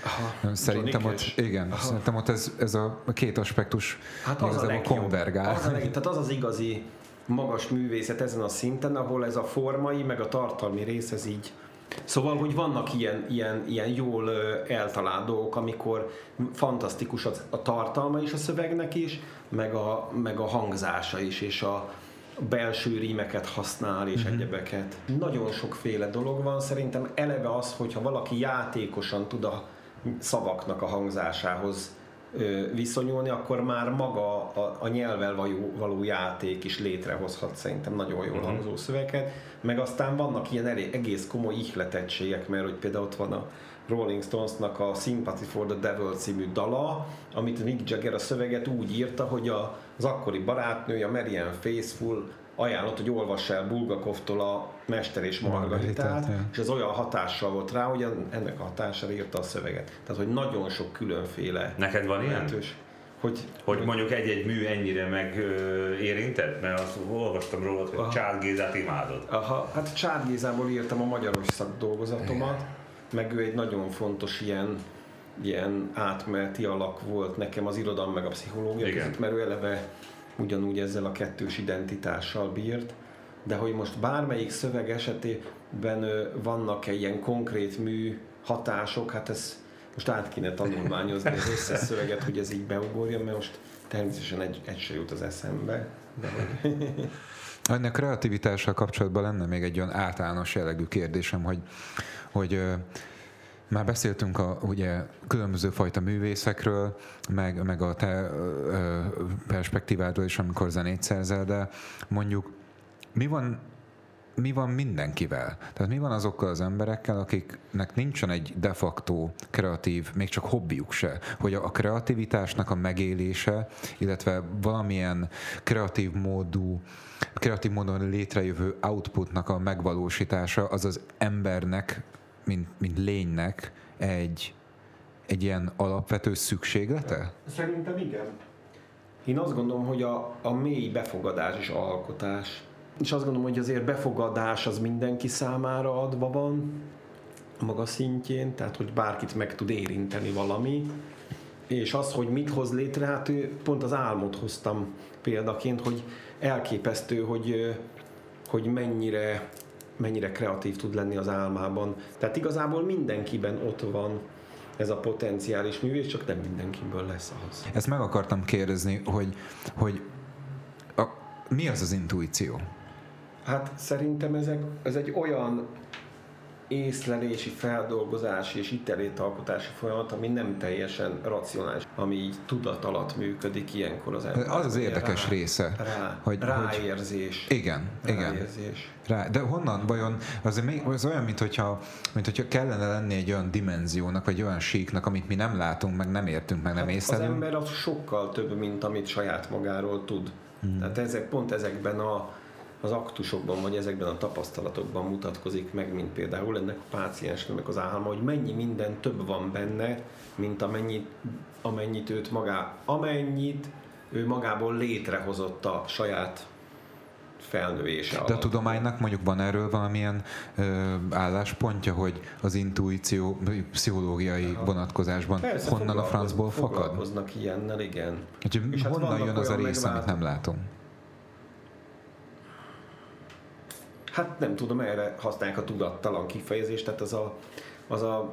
Aha, szerintem ott, igen, Aha. szerintem ott ez, ez a két aspektus hát az a legjobb, konvergál. Az a legjobb, tehát az az igazi magas művészet ezen a szinten, ahol ez a formai, meg a tartalmi rész ez így Szóval, hogy vannak ilyen, ilyen, ilyen jól eltalált dolgok, amikor fantasztikus a, a tartalma is a szövegnek is, meg a, meg a hangzása is, és a belső rímeket használ, és mm-hmm. egyebeket. Nagyon sokféle dolog van, szerintem eleve az, hogyha valaki játékosan tud a szavaknak a hangzásához viszonyulni, akkor már maga a, a nyelvvel való, való játék is létrehozhat szerintem nagyon jól uh-huh. hangzó szöveket, meg aztán vannak ilyen elég, egész komoly ihletettségek, mert hogy például ott van a Rolling Stonesnak a Sympathy for the Devil című dala, amit Mick Jagger a szöveget úgy írta, hogy a, az akkori barátnője, Marianne Faithful ajánlott, hogy olvass el Bulgakovtól a Mester és Margaritát, és az olyan hatással volt rá, hogy ennek a hatására írta a szöveget. Tehát, hogy nagyon sok különféle Neked van ilyen? Hogy, hogy mondjuk egy-egy mű ennyire megérintett? Mert azt olvastam róla, hogy. Csád Gézát imádod. Aha, hát Csád Gézából írtam a magyaros szakdolgozatomat, meg ő egy nagyon fontos ilyen ilyen átmeneti alak volt nekem az irodalom meg a pszichológia között, mert ő eleve ugyanúgy ezzel a kettős identitással bírt, de hogy most bármelyik szöveg esetében vannak-e ilyen konkrét mű hatások, hát ez most át kéne tanulmányozni az összes szöveget, hogy ez így beugorjon, mert most természetesen egy, egy se jut az eszembe. De hogy... Ennek kreativitással kapcsolatban lenne még egy olyan általános jellegű kérdésem, hogy, hogy már beszéltünk a ugye, különböző fajta művészekről, meg, meg a te ö, perspektívádról is, amikor zenét szerzel, de mondjuk mi van mi van mindenkivel? Tehát mi van azokkal az emberekkel, akiknek nincsen egy de facto kreatív, még csak hobbiuk se, hogy a kreativitásnak a megélése, illetve valamilyen kreatív módú, kreatív módon létrejövő outputnak a megvalósítása az az embernek mint, mint lénynek egy, egy ilyen alapvető szükséglete? Szerintem igen. Én azt gondolom, hogy a, a mély befogadás és alkotás. És azt gondolom, hogy azért befogadás az mindenki számára adva van, maga szintjén, tehát hogy bárkit meg tud érinteni valami. És az, hogy mit hoz létre, hát ő, pont az álmot hoztam példaként, hogy elképesztő, hogy, hogy mennyire mennyire kreatív tud lenni az álmában. Tehát igazából mindenkiben ott van ez a potenciális művész, csak nem mindenkiből lesz az. Ezt meg akartam kérdezni, hogy, hogy a, mi az az intuíció? Hát szerintem ezek, ez egy olyan észlelési, feldolgozási és itelétalkotási folyamat, ami nem teljesen racionális, ami így tudat alatt működik ilyenkor az ember. Az az érdekes rá, része. Rá, hogy, ráérzés. Hogy, igen, igen. Ráérzés. Rá, de honnan vajon, az, az olyan, mint hogyha, mint hogyha kellene lenni egy olyan dimenziónak, vagy olyan síknak, amit mi nem látunk, meg nem értünk, meg nem hát észlelünk. Az ember az sokkal több, mint amit saját magáról tud. Hmm. Tehát ezek, pont ezekben a az aktusokban, vagy ezekben a tapasztalatokban mutatkozik meg, mint például ennek a páciensnek az álma, hogy mennyi minden több van benne, mint amennyit, amennyit őt magá, amennyit ő magából létrehozott a saját felnövése De a tudománynak mondjuk van erről valamilyen ö, álláspontja, hogy az intuíció pszichológiai vonatkozásban Persze, honnan a francból fakad? Foglalkoznak ilyennel, igen. Úgyhogy És hát honnan vannak jön az a rész, amit nem látom? Hát nem tudom, erre használják a tudattalan kifejezést, tehát az a, az a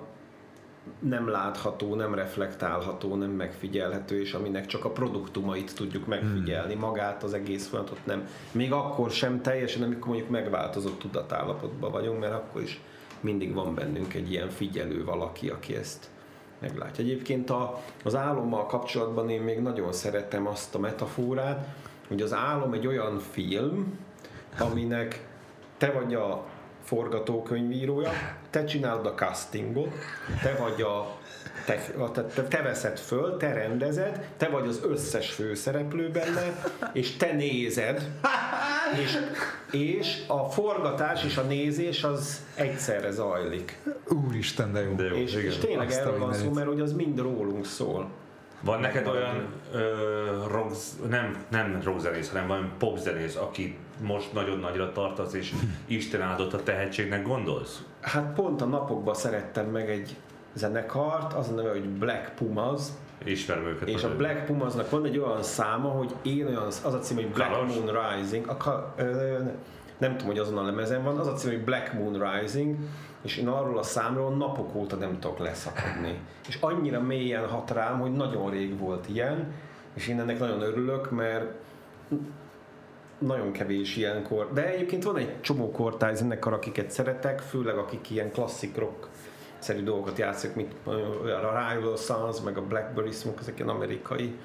nem látható, nem reflektálható, nem megfigyelhető, és aminek csak a produktumait tudjuk megfigyelni, Hmm. magát az egész folyamatot nem. Még akkor sem teljesen, amikor mondjuk megváltozott tudatállapotban vagyunk, mert akkor is mindig van bennünk egy ilyen figyelő valaki, aki ezt meglátja. Egyébként a, az álommal kapcsolatban én még nagyon szeretem azt a metaforát, hogy az álom egy olyan film, aminek te vagy a forgatókönyvírója, te csinálod a castingot, te vagy a te, te, te, te veszed föl, te rendezed, te vagy az összes főszereplő benne, és te nézed, és, és a forgatás és a nézés az egyszerre zajlik. Úristen, de jó. De jó, És, igen. és tényleg Azt erről van szó, mert hogy az mind rólunk szól. Van neked olyan ö, rock, nem, nem rockzenész, hanem valami popzenész, aki most nagyon nagyra tartasz, és Isten áldott a tehetségnek gondolsz? Hát pont a napokban szerettem meg egy zenekart, az a neve, hogy Black Pumas, Ismerem őket. és a. Black Pumasnak van egy olyan száma, hogy én olyan, az a cím, hogy Black Kalas? Moon Rising, a, ka- ö, nem tudom, hogy azon a lemezen van, az a cím, hogy Black Moon Rising, és én arról a számról napok óta nem tudok leszakadni. És annyira mélyen hat rám, hogy nagyon rég volt ilyen, és én ennek nagyon örülök, mert nagyon kevés ilyenkor. De egyébként van egy csomó kortály zenekar, akiket szeretek, főleg akik ilyen klasszik rock szerű dolgokat játszik, mint a Rival Sons, meg a Blackberry Smoke, ezek ilyen amerikai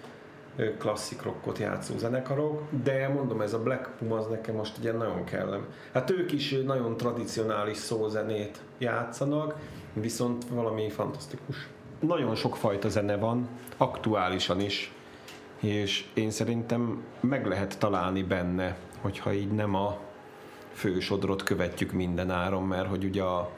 klasszik rockot játszó zenekarok, de mondom, ez a Black Puma az nekem most ugye nagyon kellem. Hát ők is nagyon tradicionális szózenét játszanak, viszont valami fantasztikus. Nagyon sok fajta zene van, aktuálisan is, és én szerintem meg lehet találni benne, hogyha így nem a fősodrot követjük minden áron, mert hogy ugye a,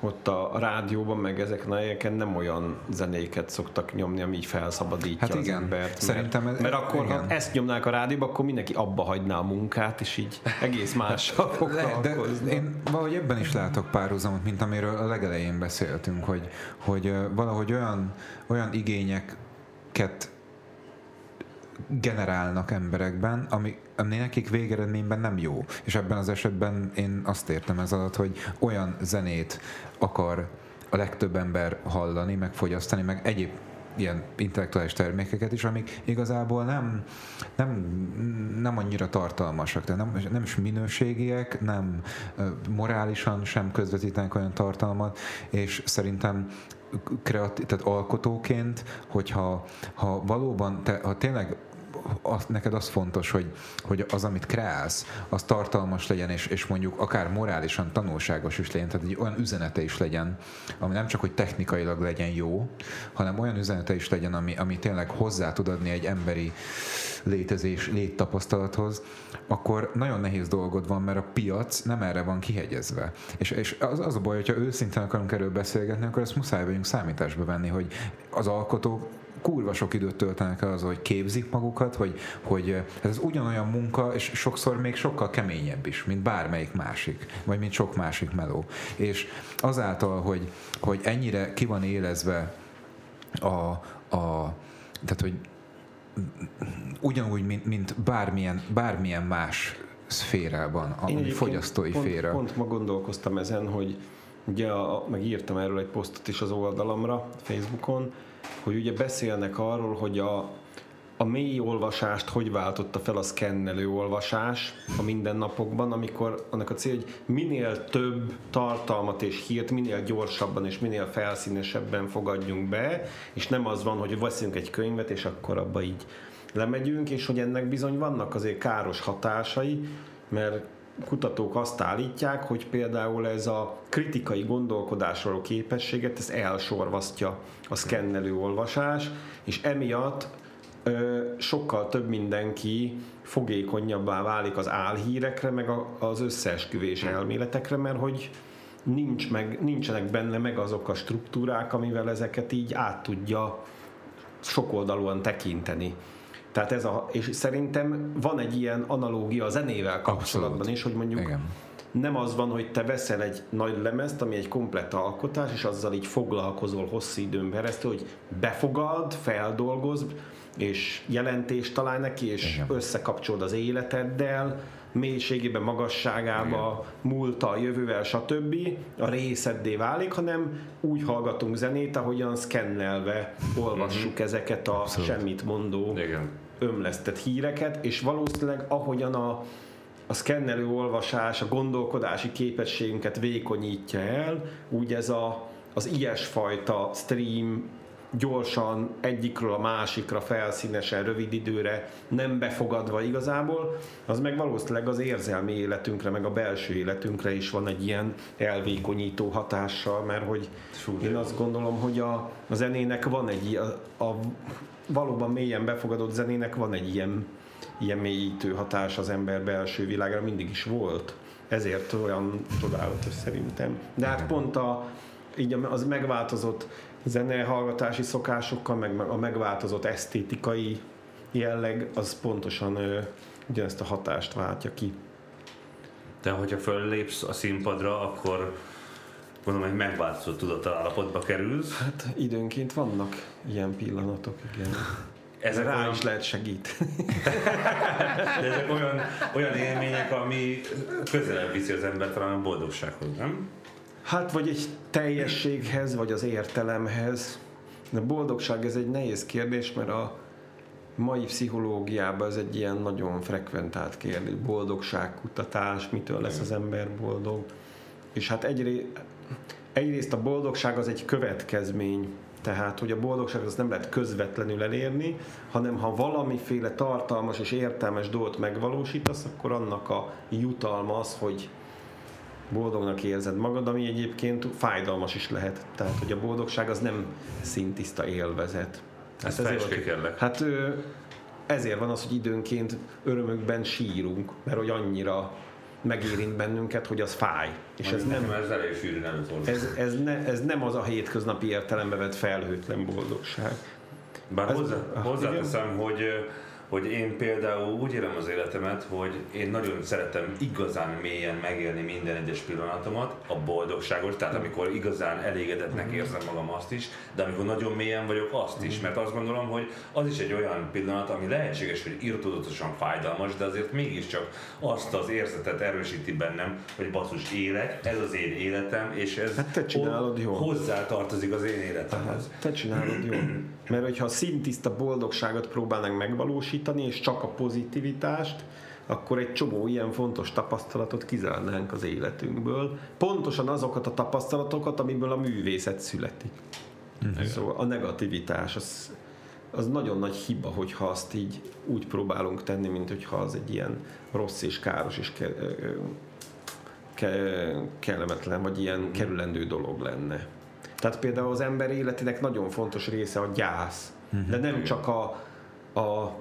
ott a rádióban, meg ezeken a helyeken nem olyan zenéket szoktak nyomni, ami így felszabadítja Hát az igen, embert. szerintem mert, ez- mert akkor, igen. ha ezt nyomnák a rádióba, akkor mindenki abba hagyná a munkát, és így egész mással de foglalkozna. én valahogy ebben is látok párhuzamot, mint amiről a legelején beszéltünk, hogy, hogy valahogy olyan, olyan igényeket generálnak emberekben, ami, ami nekik végeredményben nem jó. És ebben az esetben én azt értem ez alatt, hogy olyan zenét akar a legtöbb ember hallani, meg fogyasztani, meg egyéb ilyen intellektuális termékeket is, amik igazából nem, nem, nem annyira tartalmasak, tehát nem, nem is minőségiek, nem morálisan sem közvetítenek olyan tartalmat, és szerintem kreatív, tehát alkotóként, hogyha ha valóban, te, ha tényleg az, neked az fontos, hogy, hogy az, amit kreálsz, az tartalmas legyen, és, és mondjuk akár morálisan tanulságos is legyen, tehát egy olyan üzenete is legyen, ami nem csak, hogy technikailag legyen jó, hanem olyan üzenete is legyen, ami, ami tényleg hozzá tud adni egy emberi létezés, léttapasztalathoz, akkor nagyon nehéz dolgod van, mert a piac nem erre van kihegyezve. És, és az, az a baj, hogyha őszintén akarunk erről beszélgetni, akkor ezt muszáj vagyunk számításba venni, hogy az alkotók kurva sok időt töltenek el az, hogy képzik magukat, hogy, hogy hát ez ugyanolyan munka, és sokszor még sokkal keményebb is, mint bármelyik másik, vagy mint sok másik meló. És azáltal, hogy, hogy ennyire ki van élezve a, a tehát, hogy ugyanúgy, mint, mint bármilyen, bármilyen más szférában, ami egyébként fogyasztói pont, féra. Pont ma gondolkoztam ezen, hogy ugye, a, meg írtam erről egy posztot is az oldalamra, Facebookon, hogy ugye beszélnek arról, hogy a, a mély olvasást hogy váltotta fel a szkennelő olvasás a mindennapokban, amikor annak a cél, hogy minél több tartalmat és hírt minél gyorsabban és minél felszínesebben fogadjunk be, és nem az van, hogy veszünk egy könyvet, és akkor abba így lemegyünk, és hogy ennek bizony vannak azért káros hatásai, mert kutatók azt állítják, hogy például ez a kritikai gondolkodásról képességet, ez elsorvasztja a szkennelő olvasás, és emiatt ö, sokkal több mindenki fogékonyabbá válik az álhírekre, meg a, az összeesküvés elméletekre, mert hogy nincs meg, nincsenek benne meg azok a struktúrák, amivel ezeket így át tudja sokoldalúan tekinteni. Tehát ez a, és szerintem van egy ilyen analógia a zenével kapcsolatban Abszolút. is, hogy mondjuk Igen. nem az van, hogy te veszel egy nagy lemezt, ami egy komplett alkotás, és azzal így foglalkozol hosszú időn keresztül, hogy befogad, feldolgozd, és jelentést találj neki, és Igen. összekapcsolod az életeddel, mélységében, magasságába, múlta, jövővel, stb. a részeddé válik, hanem úgy hallgatunk zenét, ahogyan szkennelve olvassuk ezeket a semmit mondó Igen. Ömlesztett híreket, és valószínűleg ahogyan a, a szkennelő olvasás, a gondolkodási képességünket vékonyítja el, úgy ez a, az ilyesfajta stream gyorsan egyikről a másikra, felszínesen, rövid időre, nem befogadva igazából, az meg valószínűleg az érzelmi életünkre, meg a belső életünkre is van egy ilyen elvékonyító hatással, mert hogy én azt gondolom, hogy a, a zenének van egy a, a valóban mélyen befogadott zenének van egy ilyen, ilyen mélyítő hatás az ember belső világára, mindig is volt. Ezért olyan csodálatos szerintem. De hát pont a, így az megváltozott zenehallgatási szokásokkal, meg a megváltozott esztétikai jelleg, az pontosan ö, ugyanezt a hatást váltja ki. Te, hogyha föllépsz a színpadra, akkor gondolom, hogy megváltozott tudatalállapotba kerülsz. Hát időnként vannak ilyen pillanatok, igen. Ezek Rá olyan, is lehet segíteni. de ezek olyan, olyan élmények, ami közelebb viszi az embert talán a boldogsághoz, nem? Hát vagy egy teljességhez, vagy az értelemhez. De boldogság ez egy nehéz kérdés, mert a mai pszichológiában ez egy ilyen nagyon frekventált kérdés. Boldogságkutatás, mitől lesz az ember boldog. És hát egyré, egyrészt a boldogság az egy következmény, tehát, hogy a boldogság az nem lehet közvetlenül elérni, hanem ha valamiféle tartalmas és értelmes dolgot megvalósítasz, akkor annak a jutalma az, hogy boldognak érzed magad, ami egyébként fájdalmas is lehet. Tehát, hogy a boldogság az nem szintiszta élvezet. Ezt ezért. Hát ezért van az, hogy időnként örömökben sírunk, mert hogy annyira megérint bennünket, hogy az fáj. És ez nem, ez elég előfordul. ez, ez, ne, ez nem az a hétköznapi értelembe vett felhőtlen boldogság. Bár Ez- hozzá, ah, hozzáteszem, hogy, hogy én például úgy élem az életemet, hogy én nagyon szeretem igazán mélyen megélni minden egyes pillanatomat, a boldogságos, tehát amikor igazán elégedettnek érzem magam azt is, de amikor nagyon mélyen vagyok azt is, mert azt gondolom, hogy az is egy olyan pillanat, ami lehetséges, hogy irtózatosan fájdalmas, de azért mégiscsak azt az érzetet erősíti bennem, hogy basszus élek, ez az én életem, és ez Hát te csinálod jól. hozzá tartozik az én életemhez. Te csinálod jól. Mert hogyha a szintiszta boldogságot próbálnánk megvalósítani, és csak a pozitivitást, akkor egy csomó ilyen fontos tapasztalatot kizárnánk az életünkből. Pontosan azokat a tapasztalatokat, amiből a művészet születik. Szóval a negativitás, az, az nagyon nagy hiba, hogyha azt így úgy próbálunk tenni, mint hogyha az egy ilyen rossz és káros és ke, ke, kellemetlen, vagy ilyen kerülendő dolog lenne. Tehát például az ember életének nagyon fontos része a gyász. De nem csak a, a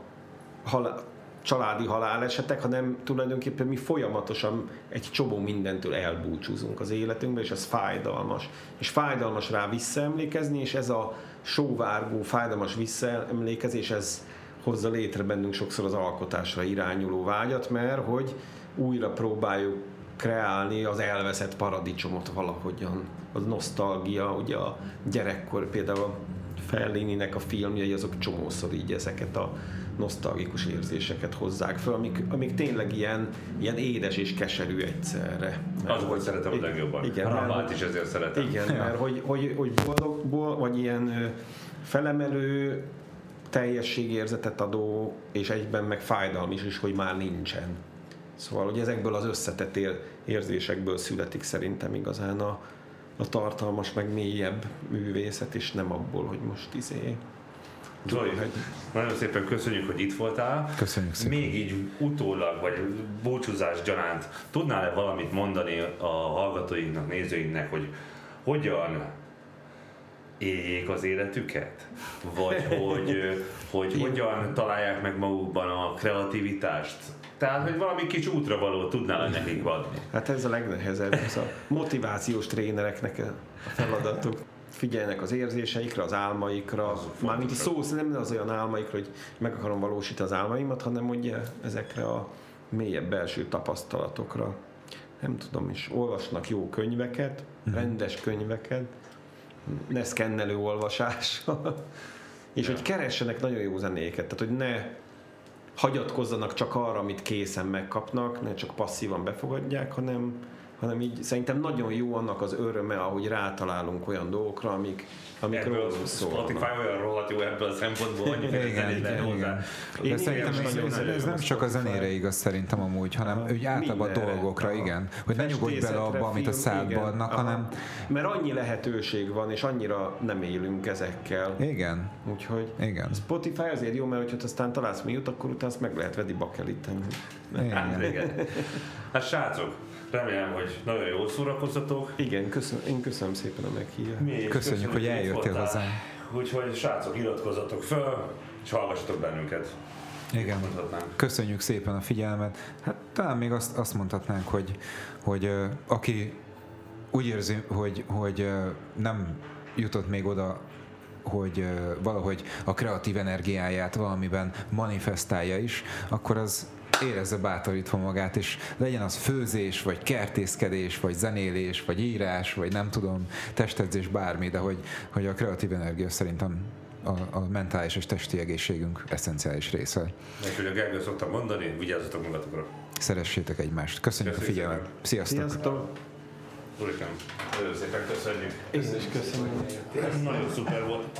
hal, családi halálesetek, hanem tulajdonképpen mi folyamatosan egy csomó mindentől elbúcsúzunk az életünkben, és ez fájdalmas. És fájdalmas rá visszaemlékezni, és ez a sóvárgó, fájdalmas visszaemlékezés, ez hozza létre bennünk sokszor az alkotásra irányuló vágyat, mert hogy újra próbáljuk kreálni az elveszett paradicsomot valahogyan. Az nosztalgia, ugye a gyerekkor például a Fellininek a filmjei azok csomószor így ezeket a nosztalgikus érzéseket hozzák fel, amik, amik tényleg ilyen, ilyen édes és keserű egyszerre. Az volt szeretem a legjobban. Igen, a mert- Rambát is ezért szeretem. Igen, mert hogy, hogy, hogy boldog, boldog, vagy ilyen felemelő teljességérzetet adó, és egyben meg fájdalmi is, is, hogy már nincsen. Szóval, hogy ezekből az összetett ér- érzésekből születik szerintem igazán a, a tartalmas, meg mélyebb művészet, és nem abból, hogy most izé... Zoli, hogy- nagyon szépen köszönjük, hogy itt voltál. Köszönjük szépen. Még így utólag, vagy búcsúzás gyanánt, tudnál-e valamit mondani a hallgatóinknak, nézőinknek, hogy hogyan éljék az életüket? Vagy hogy, hogy hogyan találják meg magukban a kreativitást? Tehát, hogy valami kis útra való tudnál nekik adni. Hát ez a legnehezebb, ez a motivációs trénereknek a feladatuk. Figyeljenek az érzéseikre, az álmaikra, mármint a szó nem az olyan álmaikra, hogy meg akarom valósítani az álmaimat, hanem ugye ezekre a mélyebb belső tapasztalatokra. Nem tudom is, olvasnak jó könyveket, rendes könyveket, ne szkennelő olvasás, és hogy keressenek nagyon jó zenéket, tehát hogy ne hagyatkozzanak csak arra, amit készen megkapnak, ne csak passzívan befogadják, hanem, hanem így szerintem nagyon jó annak az öröme, ahogy rátalálunk olyan dolgokra, amik, amik Ebből rólunk Spotify szólnak. olyan rohadt jó ebből a szempontból, hogy Igen, lehet igen, hozzá. igen. Én De szerintem igen, ez, nagyon ez, ez nem csak a zenére igaz szerintem amúgy, hanem úgy általában a dolgokra, Aha. igen. Hogy ne nyugodj bele abba, amit a film, szádba igen. adnak, Aha. hanem Mert annyi lehetőség van, és annyira nem élünk ezekkel. igen, Úgyhogy igen. Spotify azért jó, mert hogyha aztán találsz mi jut, akkor utána azt meg lehet venni bakeliten. Hát, igen. igen. Hát srácok, remélem, hogy nagyon jól szórakoztatok. Igen, köszönöm, én köszönöm szépen a meghívást. Mi is Köszönjük, hogy eljöttél hozzánk. Úgyhogy srácok, iratkozzatok föl, és hallgassatok bennünket. Igen. Köszönjük szépen a figyelmet. Hát talán még azt, azt mondhatnánk, hogy, hogy aki úgy érzi, hogy, hogy nem jutott még oda, hogy valahogy a kreatív energiáját valamiben manifestálja is, akkor az érezze bátorítva magát, és legyen az főzés, vagy kertészkedés, vagy zenélés, vagy írás, vagy nem tudom, testedzés, bármi, de hogy, hogy a kreatív energia szerintem a, a mentális és testi egészségünk eszenciális része. És hogy a Gergő szoktam mondani, vigyázzatok magatokra. Szeressétek egymást. Köszönjük a Köszönjük figyelmet. Sziasztok! Sziasztok! Urikám, nagyon szépen köszönjük. Én is köszönöm. Ez nagyon szuper volt.